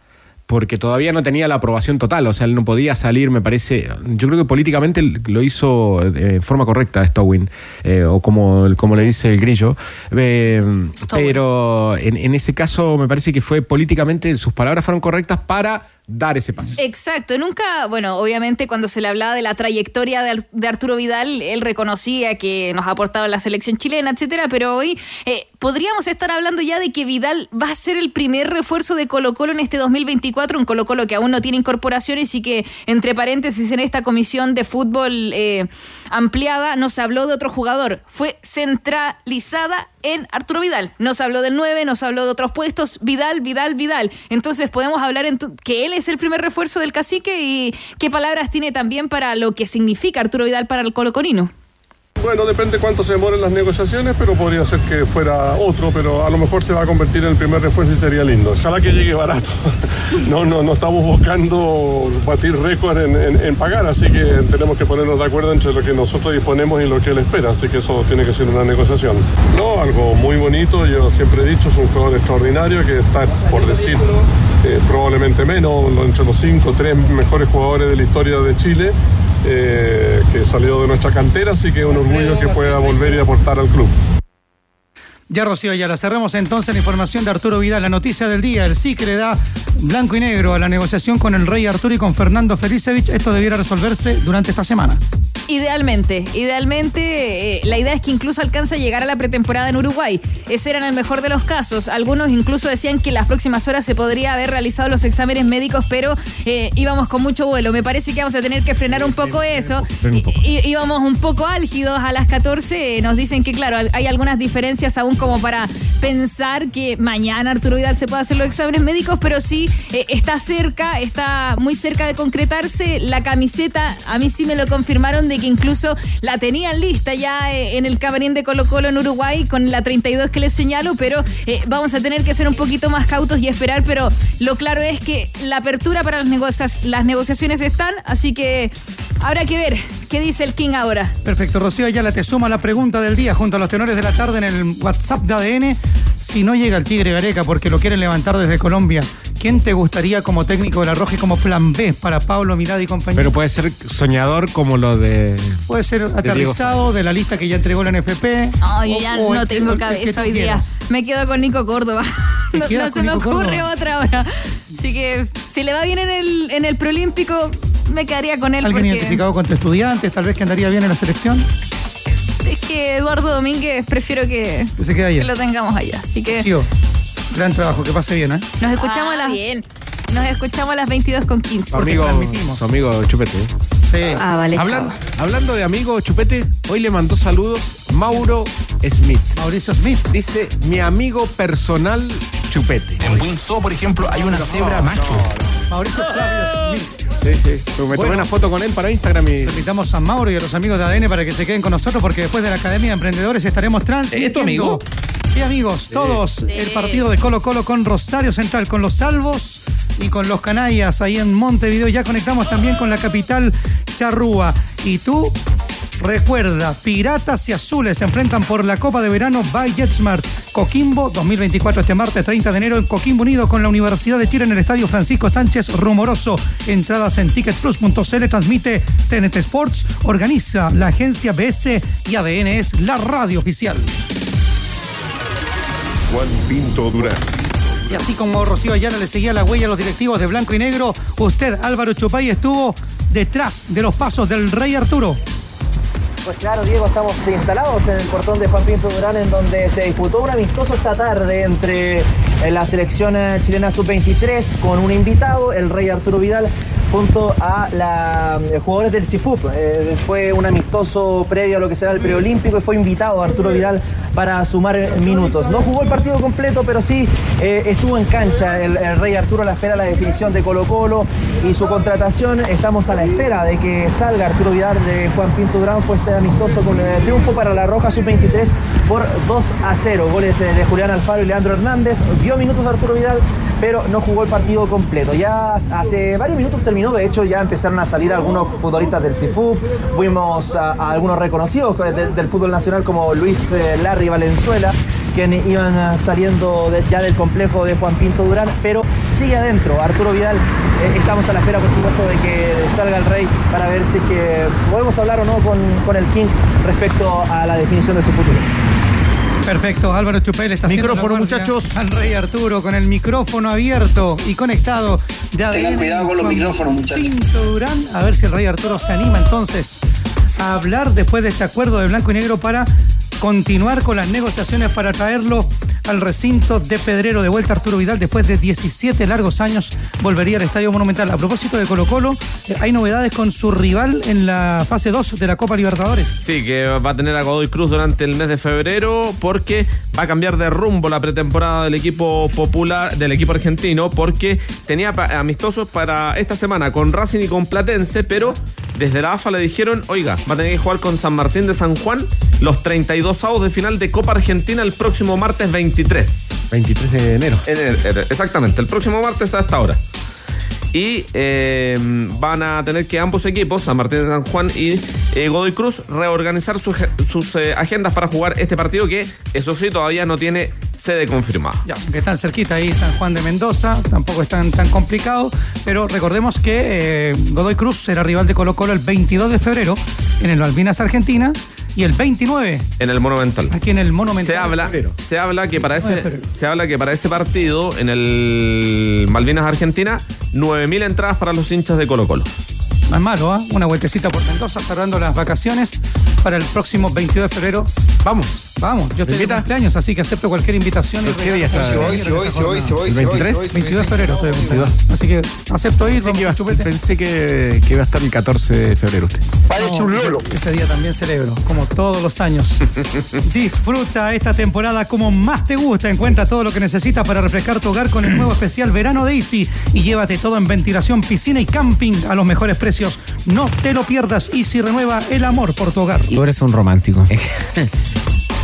Speaker 5: Porque todavía no tenía la aprobación total, o sea, él no podía salir, me parece. Yo creo que políticamente lo hizo eh, en forma correcta Stowin, eh, o como, como le dice el grillo. Eh, pero en, en ese caso me parece que fue políticamente, sus palabras fueron correctas para dar ese paso.
Speaker 13: Exacto, nunca, bueno, obviamente cuando se le hablaba de la trayectoria de, Ar- de Arturo Vidal, él reconocía que nos ha aportado la selección chilena, etcétera, pero hoy eh, podríamos estar hablando ya de que Vidal va a ser el primer refuerzo de Colo Colo en este 2024, un Colo Colo que aún no tiene incorporaciones y que, entre paréntesis, en esta comisión de fútbol eh, ampliada no se habló de otro jugador, fue centralizada en Arturo Vidal. No se habló del 9, no se habló de otros puestos, Vidal, Vidal, Vidal. Entonces podemos hablar en que él es el primer refuerzo del cacique y qué palabras tiene también para lo que significa Arturo Vidal para el colocorino.
Speaker 14: Bueno, depende cuánto se demoren las negociaciones, pero podría ser que fuera otro, pero a lo mejor se va a convertir en el primer refuerzo y sería lindo. Ojalá que llegue barato. No, no, no estamos buscando batir récord en, en- en pagar, así que tenemos que ponernos de acuerdo entre lo que nosotros disponemos y lo que él espera, así que eso tiene que ser una negociación. No, algo muy bonito, yo siempre he dicho, es un jugador extraordinario que está, por decir, eh, probablemente menos, entre los cinco, tres mejores jugadores de la historia de Chile eh, que salió de nuestra cantera, así que es un orgullo que pueda volver y aportar al club.
Speaker 4: Ya, Rocío Ayala, cerremos entonces la información de Arturo Vidal, la noticia del día, el sí que le da blanco y negro a la negociación con el rey Arturo y con Fernando Felicevich. Esto debiera resolverse durante esta semana.
Speaker 13: Idealmente, idealmente, eh, la idea es que incluso alcance a llegar a la pretemporada en Uruguay. Ese era en el mejor de los casos. Algunos incluso decían que en las próximas horas se podría haber realizado los exámenes médicos, pero eh, íbamos con mucho vuelo. Me parece que vamos a tener que frenar un poco eso. Y, íbamos un poco álgidos a las 14. Nos dicen que, claro, hay algunas diferencias aún como para pensar que mañana Arturo Vidal se pueda hacer los exámenes médicos, pero sí eh, está cerca, está muy cerca de concretarse. La camiseta, a mí sí me lo confirmaron de que incluso la tenían lista ya eh, en el camarín de Colo Colo en Uruguay con la 32 que les señalo, pero eh, vamos a tener que ser un poquito más cautos y esperar, pero lo claro es que la apertura para las, negocias- las negociaciones están, así que habrá que ver qué dice el King ahora.
Speaker 4: Perfecto, Rocío Ayala te suma la pregunta del día junto a los tenores de la tarde en el WhatsApp de ADN. Si no llega el Tigre Gareca porque lo quieren levantar desde Colombia, ¿quién te gustaría como técnico de la Roja y como plan B para Pablo Mirada y compañía?
Speaker 5: Pero puede ser soñador como lo de.
Speaker 4: Puede ser aterrizado de la lista que ya entregó la NFP.
Speaker 13: No, yo ya
Speaker 4: o
Speaker 13: no tengo
Speaker 4: el
Speaker 13: cabeza hoy día. Me quedo con Nico Córdoba.
Speaker 4: ¿Te
Speaker 13: No, se me ocurre
Speaker 4: Córdoba?
Speaker 13: otra ahora. Así que si le va bien en el, en el preolímpico, me quedaría con él
Speaker 4: Alguien
Speaker 13: porque
Speaker 4: identificado contra estudiantes, tal vez que andaría bien en la selección.
Speaker 13: es que Eduardo Domínguez prefiero que,
Speaker 4: Que se quede allá.
Speaker 13: que lo tengamos allá. Así que
Speaker 4: Tío, gran trabajo, que pase bien, ¿eh?
Speaker 13: nos escuchamos a las bien. Nos escuchamos a las 22 con 15.
Speaker 5: Su amigo, su amigo Chupete.
Speaker 4: Sí.
Speaker 13: Ah, vale,
Speaker 5: Hablan- hablando de amigo Chupete, hoy le mandó saludos Mauro Smith.
Speaker 4: Mauricio Smith.
Speaker 5: Dice, mi amigo personal Chupete.
Speaker 15: En Windsor, por ejemplo, hay una cebra macho.
Speaker 4: Mauricio Flavio Smith.
Speaker 5: Sí, sí. Me tomé
Speaker 4: Bueno.
Speaker 5: una foto con él para Instagram y.
Speaker 4: Invitamos a Mauro y a los amigos de ADN para que se queden con nosotros porque después de la Academia de Emprendedores estaremos transmitiendo.
Speaker 10: ¿Es tu amigo?
Speaker 4: Sí, amigos, todos. El partido de Colo Colo con Rosario Central, con los Salvos y con los Canallas ahí en Montevideo. Ya conectamos también con la capital Charrúa. Y tú, recuerda, Piratas y Azules se enfrentan por la Copa de Verano by JetSmart. Coquimbo 2024 este martes 30 de enero en Coquimbo Unido con la Universidad de Chile en el Estadio Francisco Sánchez Rumoroso. Entradas en ticketplus.cl, transmite TNT Sports, organiza la agencia BS y ADN es la radio oficial.
Speaker 2: Juan Pinto Durán.
Speaker 4: Y así como Rocío Ayala le seguía la huella a los directivos de Blanco y Negro, usted, Álvaro Chupay, estuvo detrás de los pasos del Rey Arturo.
Speaker 16: Pues claro, Diego, estamos instalados en el portón de Juan Pinto Durán, en donde se disputó un amistoso esta tarde entre eh, la selección eh, chilena sub-23 con un invitado, el Rey Arturo Vidal, junto a la, eh, jugadores del CIFUP. Eh, fue un amistoso previo a lo que será el preolímpico y fue invitado Arturo Vidal para sumar minutos. No jugó el partido completo, pero sí eh, estuvo en cancha el, Rey Arturo a la espera de la definición de Colo Colo y su contratación. Estamos a la espera de que salga Arturo Vidal de Juan Pinto Durán. Fue este amistoso con el triunfo para la Roja Sub-23 por 2 a 0. Goles de Julián Alfaro y Leandro Hernández. Dio minutos a Arturo Vidal, pero no jugó el partido completo. Ya hace varios minutos terminó, de hecho ya empezaron a salir algunos futbolistas del CIFU. Fuimos a, algunos reconocidos del, fútbol nacional como Luis eh, Larry Valenzuela, quienes iban eh, saliendo de- ya del complejo de Juan Pinto Durán, pero sigue adentro. Arturo Vidal, eh, estamos a la espera, por supuesto, de que salga el Rey para ver si es que podemos hablar o no con, con el King respecto a la definición de su futuro.
Speaker 4: Perfecto, Álvaro Chupay le está haciendo
Speaker 5: Micrófono,
Speaker 4: la
Speaker 5: muchachos.
Speaker 4: Al Rey Arturo con el micrófono abierto y conectado. De
Speaker 17: Tengan cuidado con los micrófonos, muchachos.
Speaker 4: Pinto Durán, a ver si el Rey Arturo se anima entonces a hablar después de este acuerdo de blanco y negro para continuar con las negociaciones para traerlo al recinto de Pedrero de vuelta Arturo Vidal después de 17 largos años volvería al Estadio Monumental. A propósito de Colo Colo, eh, hay novedades con su rival en la fase 2 de la Copa Libertadores.
Speaker 12: Sí, que va a tener a Godoy Cruz durante el mes de febrero porque va a cambiar de rumbo la pretemporada del equipo popular, del equipo argentino, porque tenía amistosos para esta semana con Racing y con Platense, pero desde la AFA le dijeron, oiga, va a tener que jugar con San Martín de San Juan los 32 avos de final de Copa Argentina el próximo martes 23.
Speaker 5: 23 de enero.
Speaker 12: Exactamente, el próximo martes a esta hora. Y eh, van a tener que ambos equipos, San Martín de San Juan y eh, Godoy Cruz, reorganizar sus, sus, eh, agendas para jugar este partido que, eso sí, todavía no tiene sede confirmada.
Speaker 4: Ya, que están cerquita ahí San Juan de Mendoza, tampoco es tan, tan complicado, pero recordemos que eh, Godoy Cruz será rival de Colo Colo el 22 de febrero en el Malvinas Argentina y el 29
Speaker 12: En el Monumental.
Speaker 4: aquí en el Monumental.
Speaker 12: Se habla, se habla que para ese, se habla que para ese partido en el Malvinas Argentina, 9000 entradas para los hinchas de Colo Colo.
Speaker 4: No es malo, ¿ah? Una vueltecita por Mendoza cerrando las vacaciones para el próximo 22 de febrero.
Speaker 5: Vamos.
Speaker 4: Vamos, yo estoy de cumpleaños, así que acepto cualquier invitación. y
Speaker 5: ¿Qué día está? Sí, voy, sí, voy, sí, voy, sí, voy,
Speaker 4: ¿El
Speaker 5: sí, voy,
Speaker 4: 23?
Speaker 5: sí, voy, sí,
Speaker 4: 22 de febrero estoy de
Speaker 5: sí,
Speaker 4: cumpleaños. Así que acepto ir.
Speaker 5: Pensé que, iba, pensé que, que iba a estar el 14 de febrero usted.
Speaker 4: No, Ese día también celebro, como todos los años. Disfruta esta temporada como más te gusta. Encuentra todo lo que necesitas para refrescar tu hogar con el nuevo especial Verano de Easy y llévate todo en ventilación, piscina y camping a los mejores precios. No te lo pierdas. Easy renueva el amor por tu hogar.
Speaker 7: Tú eres un romántico.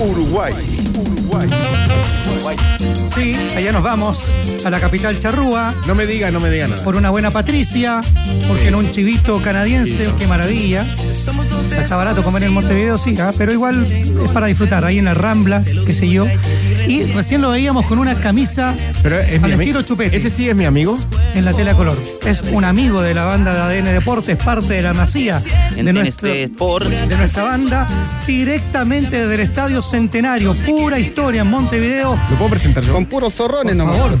Speaker 5: Uruguay. Uruguay.
Speaker 4: Sí, allá nos vamos a la capital charrúa.
Speaker 5: No me diga, no me diga nada.
Speaker 4: Por una buena Patricia, porque en un chivito canadiense, qué maravilla. Está barato comer en Montevideo, sí, ah, pero igual es para disfrutar, ahí en la Rambla, qué sé yo. Y recién lo veíamos con una camisa
Speaker 5: Pero es mi
Speaker 4: al
Speaker 5: ami-
Speaker 4: estilo chupete.
Speaker 5: ¿Ese sí es mi amigo?
Speaker 4: En la tela color. Es un amigo de la banda de ADN Deportes, parte de la masía de, nuestro, de nuestra banda, directamente desde el Estadio Centenario. Pura historia en Montevideo.
Speaker 5: ¿Lo puedo presentar yo?
Speaker 17: Con puros zorrones nomás.
Speaker 4: favor.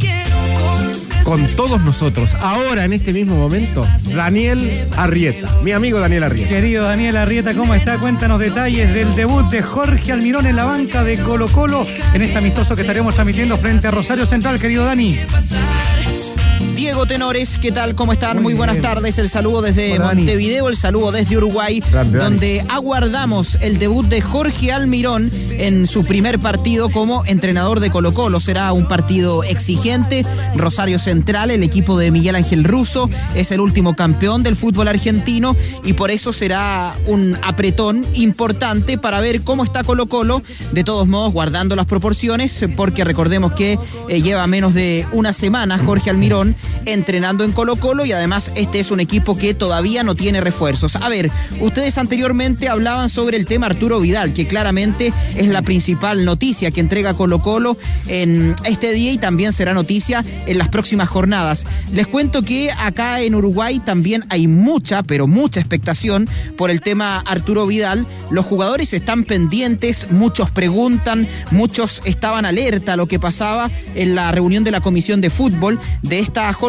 Speaker 5: Con todos nosotros, ahora en este mismo momento, Daniel Arrieta. Mi amigo Daniel Arrieta.
Speaker 4: Querido Daniel Arrieta, ¿cómo está? Cuéntanos detalles del debut de Jorge Almirón en la banca de Colo Colo en este amistoso que estaremos transmitiendo frente a Rosario Central, querido Dani.
Speaker 17: Diego Tenores, ¿qué tal? ¿Cómo están?
Speaker 4: Muy
Speaker 17: Muy, buenas
Speaker 4: bien.
Speaker 17: tardes. El saludo desde
Speaker 4: Hola, Dani.
Speaker 17: Montevideo, el saludo desde Uruguay,
Speaker 5: Grande, Dani.
Speaker 17: donde aguardamos el debut de Jorge Almirón en su primer partido como entrenador de Colo Colo. Será un partido exigente. Rosario Central, el equipo de Miguel Ángel Russo, es el último campeón del fútbol argentino y por eso será un apretón importante para ver cómo está Colo Colo. De todos modos, guardando las proporciones, porque recordemos que eh, lleva menos de una semana Jorge Almirón entrenando en Colo Colo y además este es un equipo que todavía no tiene refuerzos. A ver, ustedes anteriormente hablaban sobre el tema Arturo Vidal, que claramente es la principal noticia que entrega Colo Colo en este día y también será noticia en las próximas jornadas. Les cuento que acá en Uruguay también hay mucha, pero mucha expectación por el tema Arturo Vidal. Los jugadores están pendientes, muchos preguntan, muchos estaban alerta a lo que pasaba en la reunión de la Comisión de Fútbol de esta jornada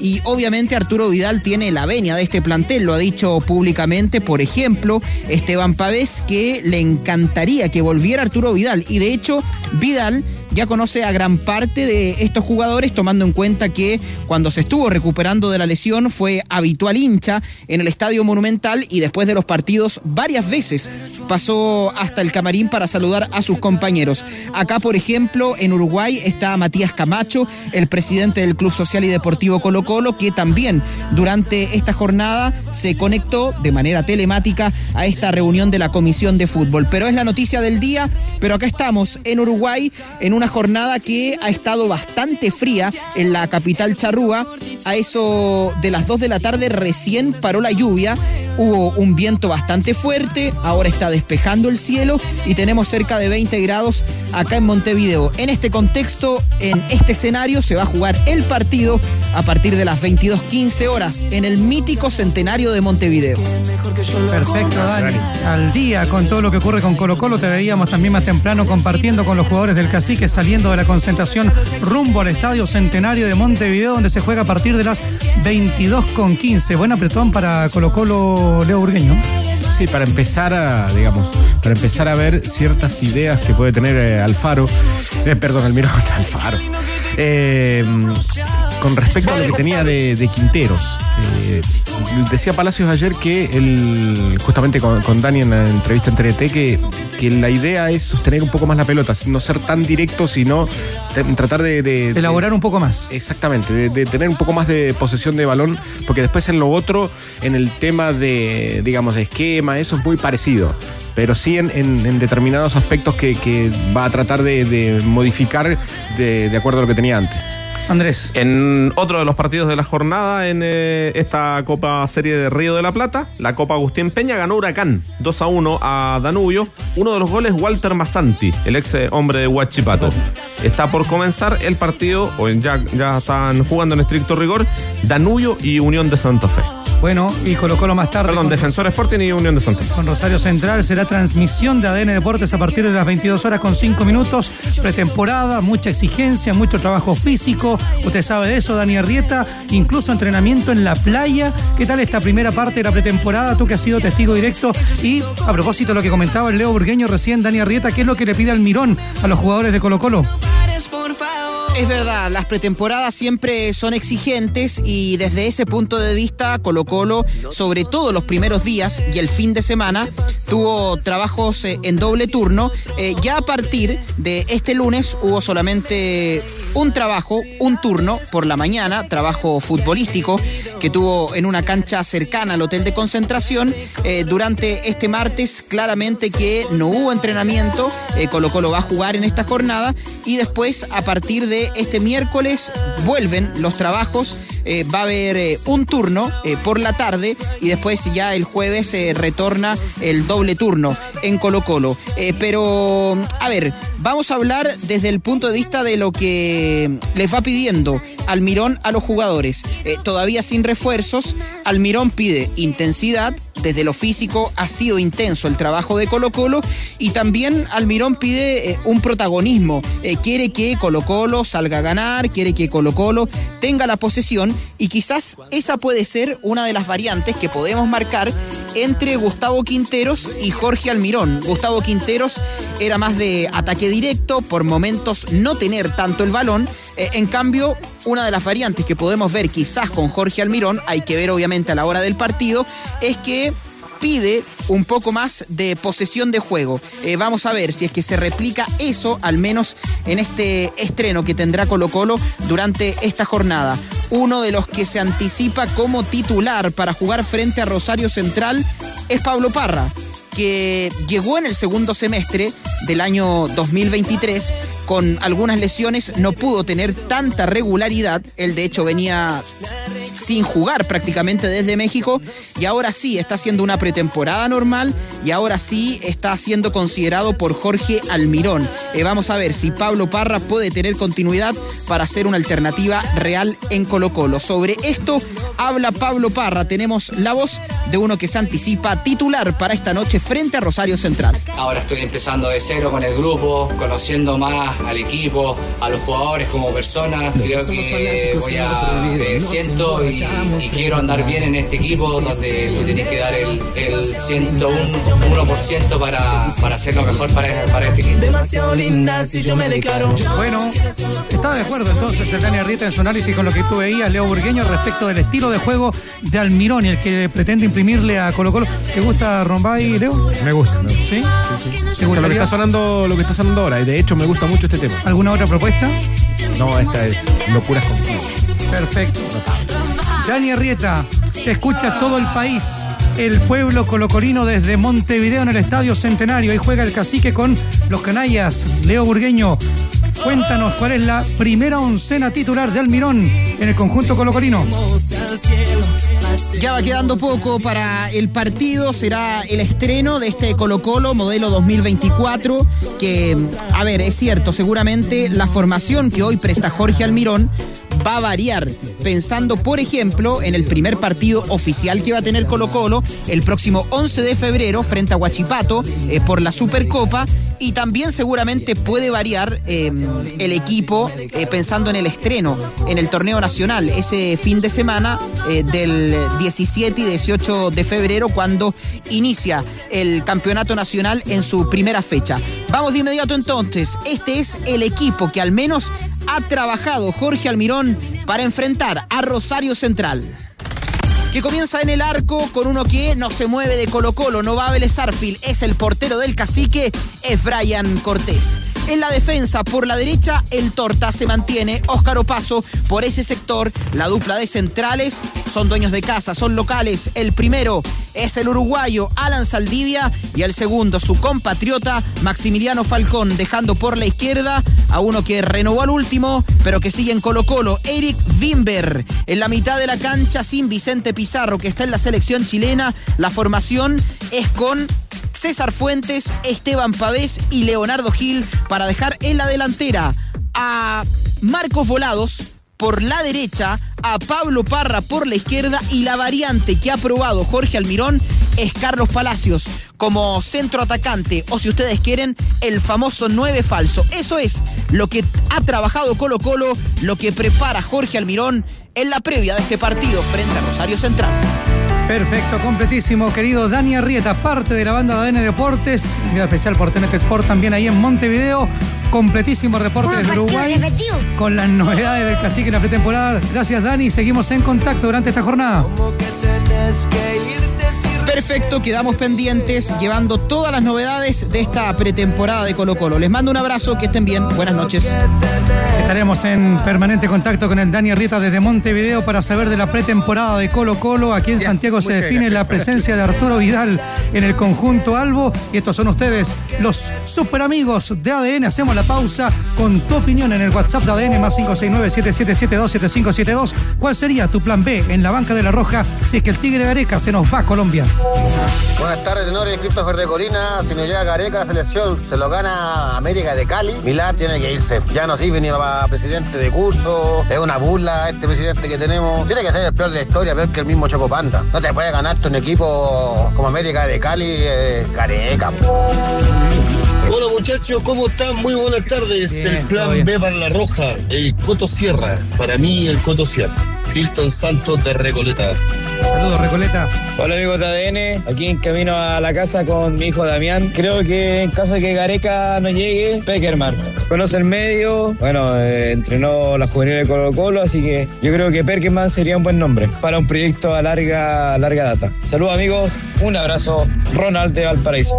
Speaker 17: y obviamente Arturo Vidal tiene la venia de este plantel, lo ha dicho públicamente, por ejemplo, Esteban Pavés, que le encantaría que volviera Arturo Vidal. Y de hecho Vidal ya conoce a gran parte de estos jugadores, tomando en cuenta que cuando se estuvo recuperando de la lesión fue habitual hincha en el Estadio Monumental y después de los partidos varias veces pasó hasta el camarín para saludar a sus compañeros. Acá, por ejemplo, en Uruguay está Matías Camacho, el presidente del Club Social y Deportivo Colo Colo, que también durante esta jornada se conectó de manera telemática a esta reunión de la Comisión de Fútbol. Pero es la noticia del día, pero acá estamos en Uruguay en una jornada que ha estado bastante fría en la capital charrúa. A eso de las 2 de la tarde recién paró la lluvia. Hubo un viento bastante fuerte, ahora está despejando el cielo y tenemos cerca de 20 grados acá en Montevideo. En este contexto, en este escenario, se va a jugar el partido a partir de las 22.15 horas en el mítico centenario de Montevideo.
Speaker 4: Perfecto, Dani. Al día con todo lo que ocurre con Colo Colo, te veíamos también más temprano compartiendo con los jugadores del Cacique saliendo de la concentración rumbo al Estadio Centenario de Montevideo, donde se juega a partir de las 22.15. Buen apretón para Colo Colo Leo Burgueño.
Speaker 5: Sí, para empezar a, digamos, para empezar a ver ciertas ideas que puede tener eh, Alfaro, eh, perdón, Almirón, Alfaro, eh, con respecto a lo que tenía de, de Quinteros. Eh, decía Palacios ayer que él, justamente con, con Dani en la entrevista en TNT, que, que la idea es sostener un poco más la pelota, no ser tan directo, sino tratar de, de- de-
Speaker 4: Elaborar un poco más.
Speaker 5: Exactamente, de, tener un poco más de posesión de balón, porque después en lo otro, en el tema de, digamos, de esquema, eso es muy parecido. Pero sí en, en- en determinados aspectos que, que va a tratar de, de modificar de, de acuerdo a lo que tenía antes.
Speaker 4: Andrés.
Speaker 12: En otro de los partidos de la jornada en eh, esta Copa Serie de Río de la Plata, la Copa Agustín Peña ganó Huracán 2 a 1 a Danubio. Uno de los goles, Walter Massanti, el ex eh, hombre de Huachipato. Está por comenzar el partido, o ya, ya están jugando en estricto rigor, Danubio y Unión de Santa Fe.
Speaker 4: Bueno, y Colo Colo más tarde.
Speaker 12: Perdón,
Speaker 4: con-
Speaker 12: Defensor Sporting y Unión de Santa Fe.
Speaker 4: con Rosario Central será transmisión de ADN Deportes a partir de las 22 horas con 5 minutos. Pretemporada, mucha exigencia, mucho trabajo físico. Usted sabe de eso, Dani Arrieta. Incluso entrenamiento en la playa. ¿Qué tal esta primera parte de la pretemporada? Tú que has sido testigo directo. Y a propósito de lo que comentaba el Leo Burgueño recién, Dani Arrieta, ¿qué es lo que le pide Almirón a los jugadores de Colo Colo?
Speaker 17: Es verdad, las pretemporadas siempre son exigentes y desde ese punto de vista Colo Colo, sobre todo los primeros días y el fin de semana, tuvo trabajos eh, en doble turno. Eh, ya a partir de este lunes hubo solamente un trabajo, un turno por la mañana, trabajo futbolístico que tuvo en una cancha cercana al hotel de concentración. Eh, durante este martes claramente que no hubo entrenamiento, eh, Colo Colo va a jugar en esta jornada y después a partir de este miércoles vuelven los trabajos, eh, va a haber eh, un turno eh, por la tarde y después ya el jueves se retorna el doble turno en Colo Colo. Pero, a ver, vamos a hablar desde el punto de vista de lo que les va pidiendo Almirón a los jugadores. Todavía sin refuerzos, Almirón pide intensidad, desde lo físico ha sido intenso el trabajo de Colo Colo y también Almirón pide un protagonismo. Quiere que Colo Colo salga a ganar, quiere que Colo Colo tenga la posesión y quizás esa puede ser una de las variantes que podemos marcar entre Gustavo Quinteros y Jorge Almirón. Gustavo Quinteros era más de ataque directo, por momentos no tener tanto el balón. Eh, en cambio, una de las variantes que podemos ver quizás con Jorge Almirón, hay que ver obviamente a la hora del partido, es que pide un poco más de posesión de juego. Eh, vamos a ver si es que se replica eso, al menos en este estreno que tendrá Colo Colo durante esta jornada. Uno de los que se anticipa como titular para jugar frente a Rosario Central es Pablo Parra que llegó en el segundo semestre del año 2023 con algunas lesiones, no pudo tener tanta regularidad, él de hecho venía sin jugar prácticamente desde México y ahora sí está haciendo una pretemporada normal y ahora sí está siendo considerado por Jorge Almirón. Eh, vamos a ver si Pablo Parra puede tener continuidad para ser una alternativa real en Colo Colo. Sobre esto habla Pablo Parra, tenemos la voz de uno que se anticipa titular para esta noche frente a Rosario Central.
Speaker 18: Ahora estoy empezando de cero con el grupo, conociendo más al equipo, a los jugadores como personas. Creo que voy a eh, siento y, y quiero andar bien en este equipo donde tú tienes que dar el, el 101% para, para hacer lo mejor para, para este equipo.
Speaker 9: Demasiado linda si yo me declaro.
Speaker 4: Bueno, está de acuerdo entonces el Dani Arrieta en su análisis con lo que tú veías, Leo Burgueño, respecto del estilo de juego de Almirón y el que pretende imprimirle a Colo Colo. ¿Te gusta Rombay, Leo?
Speaker 5: Me gusta, me gusta.
Speaker 4: ¿Sí?
Speaker 5: Sí, sí.
Speaker 4: ¿Te
Speaker 5: O sea, lo que está sonando, lo que está sonando ahora, y de hecho me gusta mucho este tema.
Speaker 4: alguna otra propuesta?
Speaker 5: No, esta es locuras contigo.
Speaker 4: Perfecto. Dani Arrieta, te escucha todo el país. El pueblo colocolino desde Montevideo en el Estadio Centenario. Ahí juega el cacique con los canallas. Leo Burgueño, cuéntanos cuál es la primera oncena titular de Almirón en el conjunto colocolino.
Speaker 17: Ya va quedando poco para el partido, será el estreno de este Colo Colo modelo 2024, que, a ver, es cierto, seguramente la formación que hoy presta Jorge Almirón va a variar, pensando, por ejemplo, en el primer partido oficial que va a tener Colo Colo el próximo 11 de febrero frente a Huachipato eh, por la Supercopa. Y también seguramente puede variar eh, el equipo eh, pensando en el estreno en el torneo nacional ese fin de semana del 17 y 18 de febrero cuando inicia el campeonato nacional en su primera fecha. Vamos de inmediato entonces. Este es el equipo que al menos ha trabajado Jorge Almirón para enfrentar a Rosario Central que comienza en el arco con uno que no se mueve de Colo Colo, no va a Vélez es el portero del cacique, es Brian Cortés. En la defensa, por la derecha, el Torta se mantiene, Óscar Opaso por ese sector, la dupla de centrales son dueños de casa, son locales. El primero es el uruguayo Alan Saldivia y el segundo su compatriota Maximiliano Falcón, dejando por la izquierda a uno que renovó al último, pero que sigue en Colo Colo, Eric Wimber. En la mitad de la cancha sin Vicente Pizarro, que está en la selección chilena, la formación es con César Fuentes, Esteban Pavés y Leonardo Gil para dejar en la delantera a Marcos Volados por la derecha, a Pablo Parra por la izquierda y la variante que ha probado Jorge Almirón es Carlos Palacios como centro atacante o si ustedes quieren el famoso 9 falso. Eso es lo que ha trabajado Colo Colo, lo que prepara Jorge Almirón en la previa de este partido frente a Rosario Central.
Speaker 4: Perfecto, completísimo, querido Dani Arrieta, parte de la banda de ADN Deportes, enviado especial por TNT Sport también ahí en Montevideo. Completísimo reporte desde Uruguay con las novedades del cacique en la pretemporada. Gracias, Dani. Seguimos en contacto durante esta jornada.
Speaker 17: Perfecto, quedamos pendientes llevando todas las novedades de esta pretemporada de Colo Colo. Les mando un abrazo, que estén bien, buenas noches.
Speaker 4: Estaremos en permanente contacto con el Dani Arrieta desde Montevideo para saber de la pretemporada de Colo Colo. Aquí en Santiago se define la presencia de Arturo Vidal en el conjunto Albo. Y estos son ustedes, los super amigos de ADN. Hacemos la pausa con tu opinión en el WhatsApp de ADN más 569-7772-7572. ¿Cuál sería tu plan B en la banca de la Roja si es que el Tigre Gareca se nos va a Colombia?
Speaker 19: Buenas tardes, tenores. Christopher de Corina. Si no llega Gareca, la selección se lo gana América de Cali. Milán tiene que irse. Ya no sirve ni para presidente de curso. Es una burla este presidente que tenemos. Tiene que ser el peor de la historia, peor que el mismo Chocopanda. No te puede ganarte un equipo como América de Cali, eh, Gareca.
Speaker 20: Hola muchachos, ¿cómo están? Muy buenas tardes.
Speaker 4: Bien,
Speaker 20: el plan. B para la roja, el Coto Sierra. Para mí, el Coto Sierra. Hilton Santos de Recoleta.
Speaker 4: Saludos, Recoleta.
Speaker 6: Hola amigos de ADN, aquí en camino a la casa con mi hijo Damián. Creo que en caso de que Gareca no llegue, Peckerman. Conoce el medio, bueno, eh, entrenó la juvenil de Colo Colo, así que yo creo que Peckerman sería un buen nombre para un proyecto a larga, larga data. Saludos amigos, un abrazo, Ronald de Valparaíso.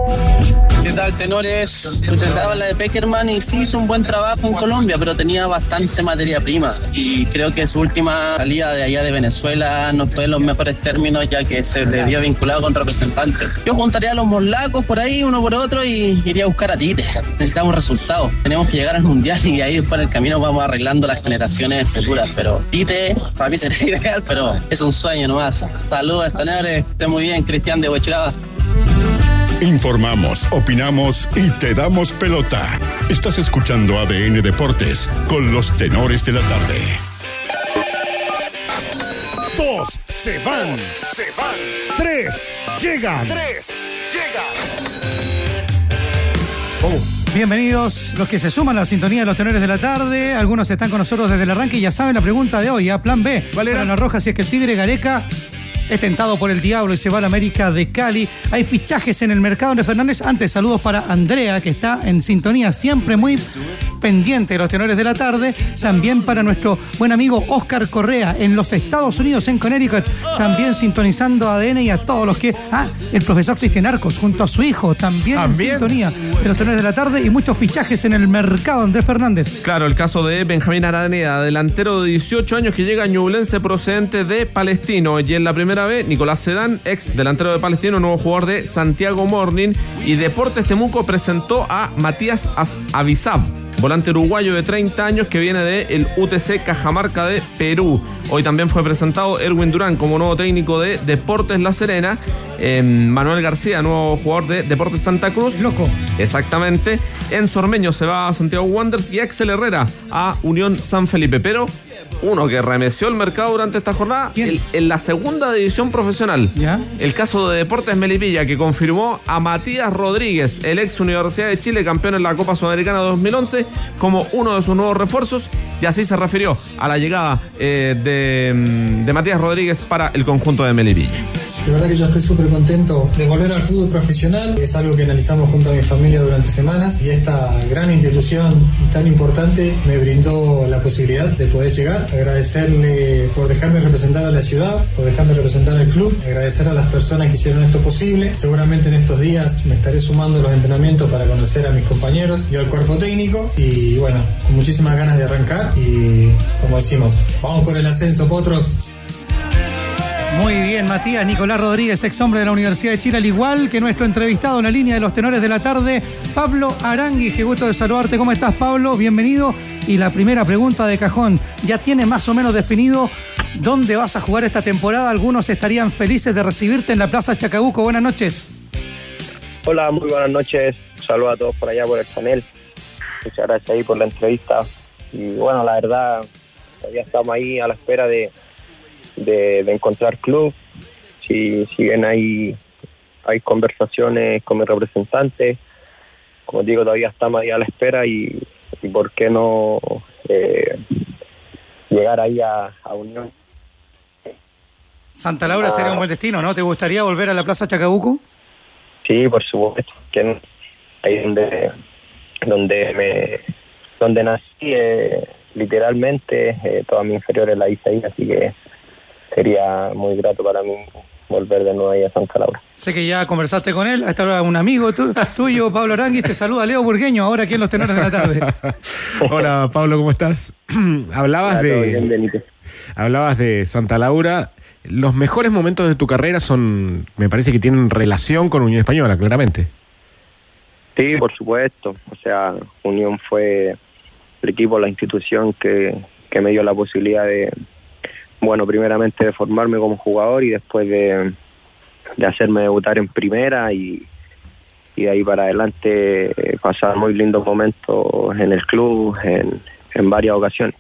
Speaker 21: ¿Qué tal, tenores? Presentaba la de Peckerman y sí hizo un buen trabajo en Colombia, pero tenía bastante materia prima. Y creo que su última salida de allá de Venezuela no fue en los mejores términos, ya que se le vio vinculado con representantes. Yo juntaría a los morlacos por ahí, uno por otro, y iría a buscar a Tite. Necesitamos resultados. Tenemos que llegar al mundial y ahí después en el camino vamos arreglando las generaciones futuras. Pero Tite, para mí sería ideal, pero es un sueño nomás. Saludos, tenores. Estén muy bien, Cristian de Huechuraba.
Speaker 2: Informamos, opinamos y te damos pelota. Estás escuchando ADN Deportes con los tenores de la tarde.
Speaker 22: Dos se van. Se van. Tres llegan. Tres
Speaker 4: Bienvenidos los que se suman a la sintonía de los tenores de la tarde. Algunos están con nosotros desde el arranque y ya saben la pregunta de hoy, a plan B. Para la roja, si es que el Tigre Gareca es tentado por el diablo y se va a la América de Cali. Hay fichajes en el mercado de Fernández. Antes, saludos para Andrea, que está en sintonía, siempre muy pendiente de los tenores de la tarde. También para nuestro buen amigo Oscar Correa en los Estados Unidos, en Connecticut. También sintonizando ADN y a todos los que. Ah, el profesor Cristian Arcos junto a su hijo, también,
Speaker 12: También.
Speaker 4: en sintonía de los tenores de la tarde y muchos fichajes en el mercado, Andrés Fernández.
Speaker 12: Claro, el caso de Benjamín Araneda, delantero de 18 años que llega a Ñublense procedente de Palestino. Y en la primera vez, Nicolás Sedán, ex delantero de Palestino, nuevo jugador de Santiago Morning. Y Deportes Temuco presentó a Matías As- Avisab, volante uruguayo de 30 años que viene del UTC Cajamarca de Perú. Hoy también fue presentado Erwin Durán como nuevo técnico de Deportes La Serena. Eh, Manuel García, nuevo jugador de Deportes Santa Cruz.
Speaker 4: Loco.
Speaker 12: Exactamente. En Sormeño se va a Santiago Wanderers y Axel Herrera a Unión San Felipe. Pero uno que remeció el mercado durante esta jornada el- en la segunda división profesional. El caso de Deportes Melipilla que confirmó a Matías Rodríguez, el ex Universidad de Chile, campeón en la Copa Sudamericana 2011, como uno de sus nuevos refuerzos. Y así se refirió a la llegada eh, de, mm, de Matías Rodríguez para el conjunto de Melipilla.
Speaker 23: La verdad que yo estoy súper contento de volver al fútbol profesional. Es algo que analizamos junto a mi familia durante semanas y esta gran institución y tan importante me brindó la posibilidad de poder llegar. Agradecerle por dejarme representar a la ciudad, por dejarme representar al club. Agradecer a las personas que hicieron esto posible. Seguramente en estos días me estaré sumando a los entrenamientos para conocer a mis compañeros y al cuerpo técnico. Y bueno, con muchísimas ganas de arrancar y como decimos, vamos por el ascenso, potros.
Speaker 4: Muy bien, Matías Nicolás Rodríguez, ex hombre de la Universidad de Chile, al igual que nuestro entrevistado en la línea de los tenores de la tarde, Pablo Arangui. Qué gusto de saludarte. ¿Cómo estás, Pablo? Bienvenido. Y la primera pregunta de cajón, ¿ya tienes más o menos definido dónde vas a jugar esta temporada? Algunos estarían felices de recibirte en la Plaza Chacabuco. Buenas noches.
Speaker 24: Hola, muy buenas noches. Saludos a todos por allá por el panel. Muchas gracias ahí por la entrevista. Y bueno, la verdad, todavía estamos ahí a la espera de, de, de encontrar club. Si, si bien hay, hay conversaciones con mi representante, como digo, todavía estamos ahí a la espera y, y por qué no eh, llegar ahí a, a Unión.
Speaker 4: Santa Laura sería un buen destino, ¿no? ¿Te gustaría volver a la Plaza Chacabuco?
Speaker 24: Sí, por supuesto, que ahí donde, donde me donde nací, eh, literalmente, eh, toda mi inferior la hice ahí, así que sería muy grato para mí volver de nuevo ahí a Santa Laura.
Speaker 4: Sé que ya conversaste con él, hasta ahora un amigo tu- tuyo, Pablo Aranguis, te saluda Leo Burgueño, ahora aquí en Los Tenores de la Tarde.
Speaker 5: Hola Pablo, ¿cómo estás? hablabas de
Speaker 24: bien,
Speaker 5: hablabas de Santa Laura. Los mejores momentos de tu carrera son, me parece que tienen relación con Unión Española, claramente.
Speaker 24: Sí, por supuesto. O sea, Unión fue el equipo, la institución que, que me dio la posibilidad de, bueno, primeramente de formarme como jugador y después de, de hacerme debutar en primera y, y de ahí para adelante eh, pasar muy lindos momentos en el club en, en varias ocasiones.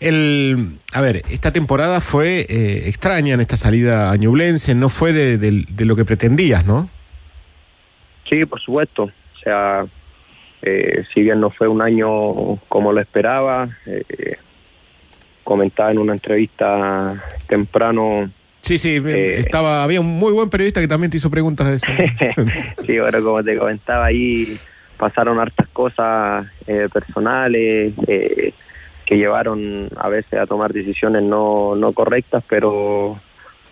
Speaker 5: El, a ver, esta temporada fue eh, extraña en esta salida a Ñublense, no fue de, de- de lo que pretendías, ¿no?
Speaker 24: Sí, por supuesto. O sea, eh, si bien no fue un año como lo esperaba, eh, comentaba en una entrevista temprano.
Speaker 5: Sí, sí,
Speaker 24: Eh,
Speaker 5: estaba, había un muy buen periodista que también te hizo preguntas de eso.
Speaker 24: sí, bueno, como te comentaba ahí, pasaron hartas cosas eh, personales eh, que llevaron a veces a tomar decisiones no, no correctas, pero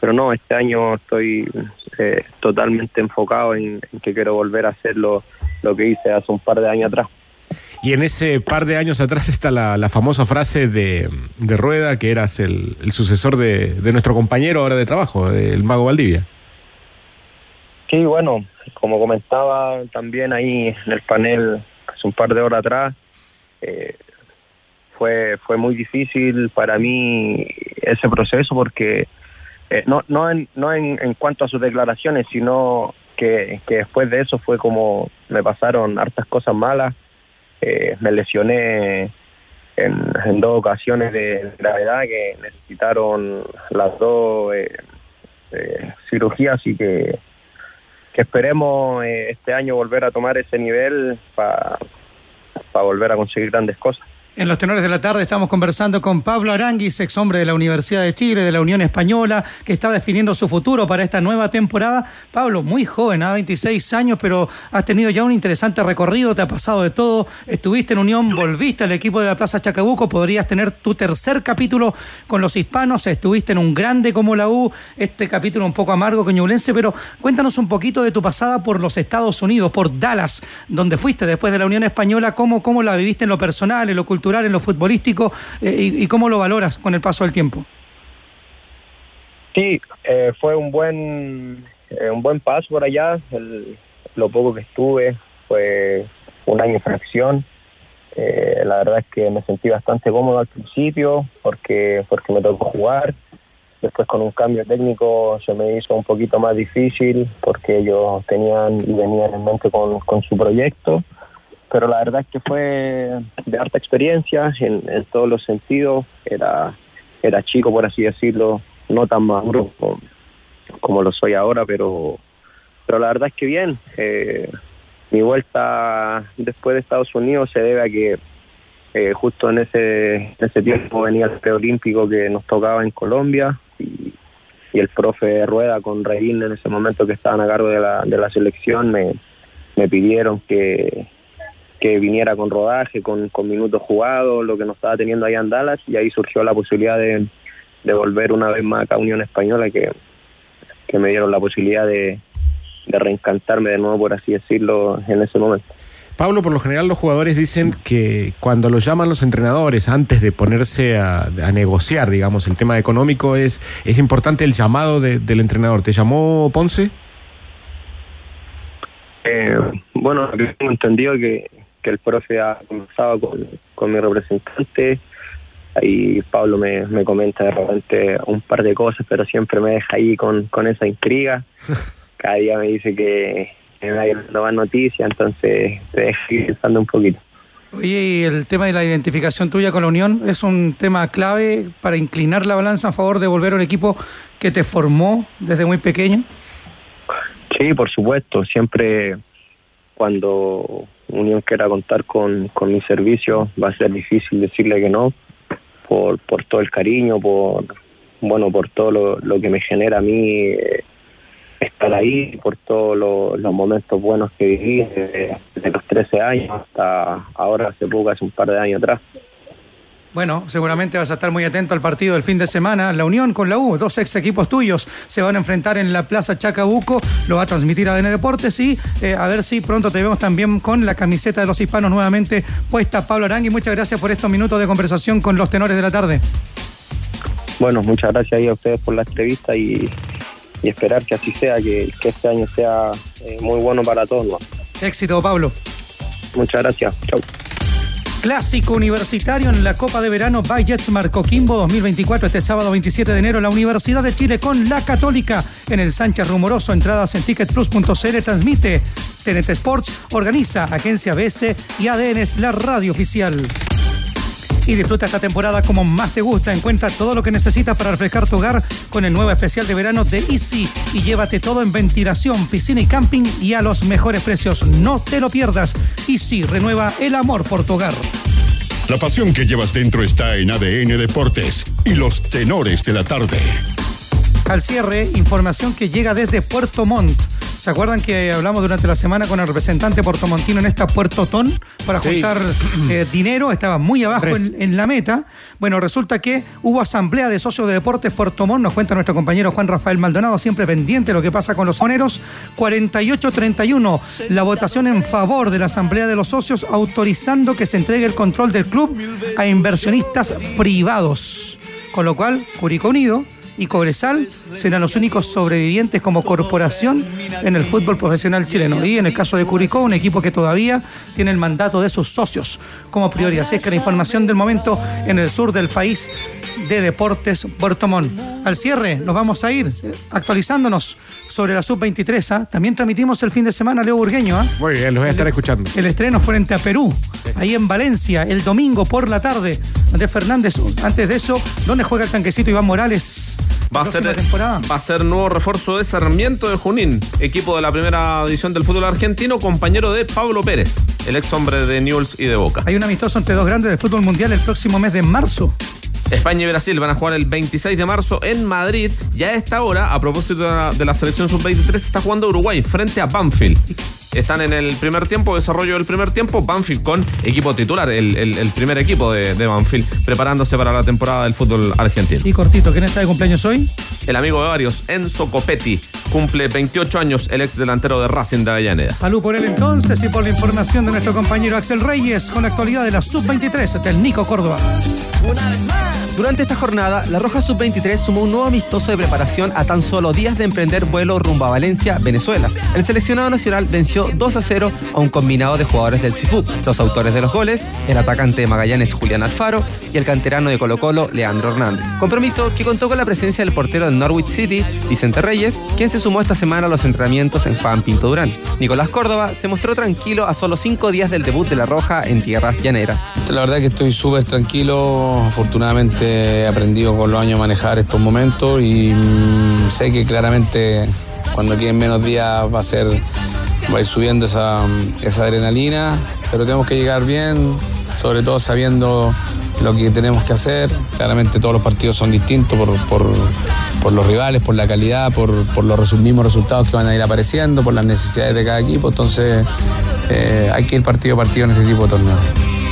Speaker 24: pero no, este año estoy eh, totalmente enfocado en, en que quiero volver a hacer lo, lo que hice hace un par de años atrás.
Speaker 5: Y en ese par de años atrás está la, la famosa frase de, de Rueda, que eras el, el sucesor de, de nuestro compañero ahora de trabajo, el Mago Valdivia.
Speaker 24: Sí, bueno, como comentaba también ahí en el panel hace un par de horas atrás, eh, fue fue muy difícil para mí ese proceso porque eh, no no en, no en, en cuanto a sus declaraciones, sino que, que después de eso fue como me pasaron hartas cosas malas, eh, me lesioné en, dos ocasiones de gravedad que necesitaron las dos eh, eh, cirugías y que que esperemos eh, este año volver a tomar ese nivel para volver a conseguir grandes cosas.
Speaker 4: En los tenores de la tarde estamos conversando con Pablo Aranguis, ex hombre de la Universidad de Chile, de la Unión Española, que está definiendo su futuro para esta nueva temporada. Pablo, muy joven, a 26 años, pero has tenido ya un interesante recorrido, te ha pasado de todo. Estuviste en Unión, volviste al equipo de la Plaza Chacabuco, podrías tener tu tercer capítulo con los hispanos, estuviste en un grande como la U, este capítulo un poco amargo con Ñublense, pero cuéntanos un poquito de tu pasada por los Estados Unidos, por Dallas, donde fuiste después de la Unión Española, cómo, cómo la viviste en lo personal, en lo cultural, en lo futbolístico eh, y, cómo lo valoras con el paso del tiempo.
Speaker 24: Sí, eh, fue un buen eh, un buen paso por allá. El- lo poco que estuve fue un año y fracción. Eh, la verdad es que me sentí bastante cómodo al principio porque porque me tocó jugar. Después con un cambio técnico se me hizo un poquito más difícil porque ellos tenían y venían en mente con, con su proyecto. Pero la verdad es que fue de harta experiencia en, en todos los sentidos. Era, era chico, por así decirlo, no tan maduro como, como lo soy ahora, pero, pero la verdad es que bien. Eh, mi vuelta después de Estados Unidos se debe a que eh, justo en ese, en ese tiempo venía el preolímpico que nos tocaba en Colombia y, el profe Rueda con Reguín en ese momento que estaban a cargo de la, de la selección me, me pidieron que, que viniera con rodaje, con, con minutos jugados, lo que no estaba teniendo allá en Dallas y ahí surgió la posibilidad de, de volver una vez más acá a Unión Española que, que me dieron la posibilidad de, de reencantarme de nuevo, por así decirlo, en ese momento.
Speaker 5: Pablo, por lo general los jugadores dicen que cuando los llaman los entrenadores antes de ponerse a, a negociar, digamos, el tema económico, es, es importante el llamado de- del entrenador. ¿Te llamó Ponce?
Speaker 24: Eh, bueno, tengo entendido que, que el profe ha conversado con, con mi representante. Ahí Pablo me, me comenta de repente un par de cosas, pero siempre me deja ahí con, con esa intriga. Cada día me dice que, que me más noticias, entonces te deja ir pensando un poquito.
Speaker 4: Oye, y el tema de la identificación tuya con la Unión es un tema clave para inclinar la balanza a favor de volver a un equipo que te formó desde muy pequeño.
Speaker 24: Sí, por supuesto. Siempre cuando Unión quiera contar con, con mi servicio va a ser difícil decirle que no por, por todo el cariño, por bueno, por todo lo, lo que me genera a mí eh, estar ahí, por todos lo- los momentos buenos que viví desde, desde los 13 años hasta ahora, hace poco, hace un par de años atrás.
Speaker 4: Bueno, seguramente vas a estar muy atento al partido del fin de semana. La Unión con la U, dos ex equipos tuyos se van a enfrentar en la Plaza Chacabuco. Lo va a transmitir ADN Deportes y eh, a ver si pronto te vemos también con la camiseta de los hispanos nuevamente puesta. Pablo Arangui, muchas gracias por estos minutos de conversación con los tenores de la tarde.
Speaker 24: Bueno, muchas gracias ahí a ustedes por la entrevista y, y esperar que así sea, que, que este año sea eh, muy bueno para todos. ¿no?
Speaker 4: Éxito, Pablo.
Speaker 24: Muchas gracias. Chau.
Speaker 4: Clásico universitario en la Copa de Verano by Jetsmar Coquimbo 2024, este sábado 27 de enero, la Universidad de Chile con la Católica en el Sánchez Rumoroso. Entradas en ticketplus.cl, transmite TNT Sports, organiza Agencia BS y ADN es la radio oficial. Y disfruta esta temporada como más te gusta. Encuentra todo lo que necesitas para refrescar tu hogar con el nuevo especial de verano de Easy. Y llévate todo en ventilación, piscina y camping y a los mejores precios. No te lo pierdas. Easy renueva el amor por tu hogar.
Speaker 2: La pasión que llevas dentro está en ADN Deportes y los tenores de la tarde.
Speaker 4: Al cierre, información que llega desde Puerto Montt. ¿Se acuerdan que hablamos durante la semana con el representante puertomontino en esta Puerto Ton para
Speaker 5: Sí.
Speaker 4: juntar eh, dinero? Estaba muy abajo en la meta. Bueno, resulta que hubo asamblea de socios de deportes Puerto Montt, nos cuenta nuestro compañero Juan Rafael Maldonado, siempre pendiente de lo que pasa con los soneros. 48-31, la votación en favor de la asamblea de los socios autorizando que se entregue el control del club a inversionistas privados. Con lo cual, Curicó Unido y Cobresal serán los únicos sobrevivientes como corporación en el fútbol profesional chileno. Y en el caso de Curicó, un equipo que todavía tiene el mandato de sus socios como prioridad. Así es que la información del momento en el sur del país de Deportes Puerto Montt. Al cierre, nos vamos a ir eh, actualizándonos sobre la sub-23. ¿ah? También transmitimos el fin de semana Leo Burgueño. ¿ah?
Speaker 5: Muy bien, los voy a estar escuchando.
Speaker 4: El estreno frente a Perú, ahí en Valencia, el domingo por la tarde. Andrés Fernández, antes de eso, ¿dónde juega el tanquecito Iván Morales?
Speaker 12: Va a, ser,
Speaker 4: próxima temporada?
Speaker 12: va a ser nuevo refuerzo de Sarmiento de Junín, equipo de la primera división del fútbol argentino, compañero de Pablo Pérez, el ex hombre de Newell's y de Boca.
Speaker 4: Hay un amistoso entre dos grandes del fútbol mundial el próximo mes de marzo.
Speaker 12: España y Brasil van a jugar el 26 de marzo en Madrid. Y a esta hora, a propósito de la, de la selección sub-23, está jugando Uruguay frente a Banfield. Están en el primer tiempo, desarrollo del primer tiempo, Banfield con equipo titular, el, el- el primer equipo de, de Banfield, preparándose para la temporada del fútbol argentino.
Speaker 4: Y cortito, ¿quién está de cumpleaños hoy?
Speaker 12: El amigo de varios, Enzo Copetti, cumple 28 años, el ex delantero de Racing de Avellaneda.
Speaker 4: Salud por él entonces y por la información de nuestro compañero Axel Reyes con la actualidad de la sub-23 del Nico Córdoba.
Speaker 25: Durante esta jornada, la Roja Sub-23 sumó un nuevo amistoso de preparación a tan solo días de emprender vuelo rumbo a Valencia, Venezuela. El seleccionado nacional venció 2 a 0 a un combinado de jugadores del Cifú. Los autores de los goles, el atacante de Magallanes Julián Alfaro y el canterano de Colo Colo Leandro Hernández. Compromiso que contó con la presencia del portero del Norwich City, Vicente Reyes, quien se sumó esta semana a los entrenamientos en Juan Pinto Durán. Nicolás Córdoba se mostró tranquilo a solo cinco días del debut de la Roja en tierras llaneras.
Speaker 26: La verdad que estoy súper tranquilo, afortunadamente he aprendido con los años a manejar estos momentos y mm, sé que claramente cuando queden menos días va a ser, va a ir subiendo esa, esa adrenalina, pero tenemos que llegar bien, sobre todo sabiendo lo que tenemos que hacer. Claramente todos los partidos son distintos por, por- los rivales, por la calidad, por, los mismos resultados que van a ir apareciendo, por las necesidades de cada equipo, entonces eh, hay que ir partido a partido en este tipo de torneos.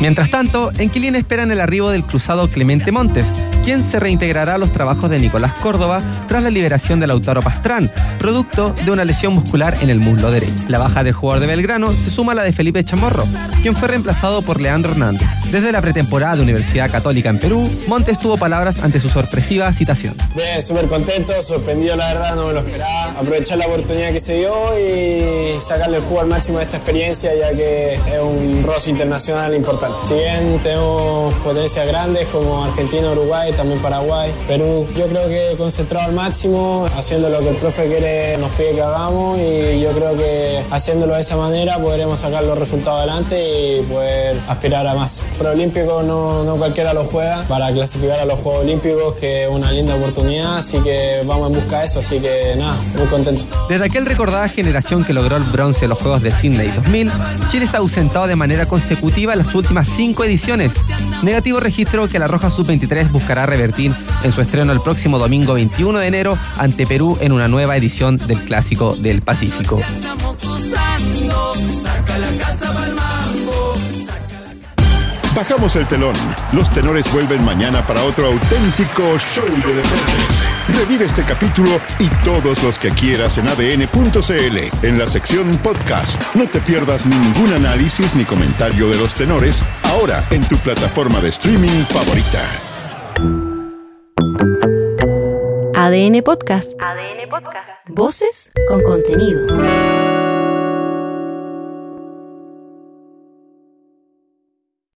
Speaker 25: Mientras tanto, en Quilín esperan el arribo del cruzado Clemente Montes, quien se reintegrará a los trabajos de Nicolás Córdoba tras la liberación de Lautaro Pastrán, producto de una lesión muscular en el muslo derecho. La baja del jugador de Belgrano se suma a la de Felipe Chamorro, quien fue reemplazado por Leandro Hernández. Desde la pretemporada de Universidad Católica en Perú, Montes tuvo palabras ante su sorpresiva citación.
Speaker 27: Bien, súper contento, sorprendido la verdad, no me lo esperaba. Aprovechar la oportunidad que se dio y sacarle el jugo al máximo de esta experiencia, ya que es un roce internacional importante. Si bien tenemos potencias grandes como Argentina, Uruguay, también Paraguay, Perú, yo creo que concentrado al máximo, haciendo lo que el profe quiere, nos pide que hagamos y yo creo que haciéndolo de esa manera podremos sacar los resultados adelante y poder aspirar a más. Preolímpico no, no cualquiera lo juega para clasificar a los Juegos Olímpicos, que es una linda oportunidad, así que vamos en busca de eso, así que nada, muy contento.
Speaker 25: Desde aquel recordada generación que logró el bronce en los Juegos de Sydney 2000, Chile está ausentado de manera consecutiva en las últimas cinco ediciones. Negativo registro que la Roja Sub-23 buscará revertir en su estreno el próximo domingo 21 de enero ante Perú en una nueva edición del Clásico del Pacífico.
Speaker 2: Bajamos el telón. Los tenores vuelven mañana para otro auténtico show de deportes. Revive este capítulo y todos los que quieras en adn.cl en la sección podcast. No te pierdas ningún análisis ni comentario de los tenores ahora en tu plataforma de streaming favorita.
Speaker 28: ADN Podcast. ADN Podcast. Voces con contenido.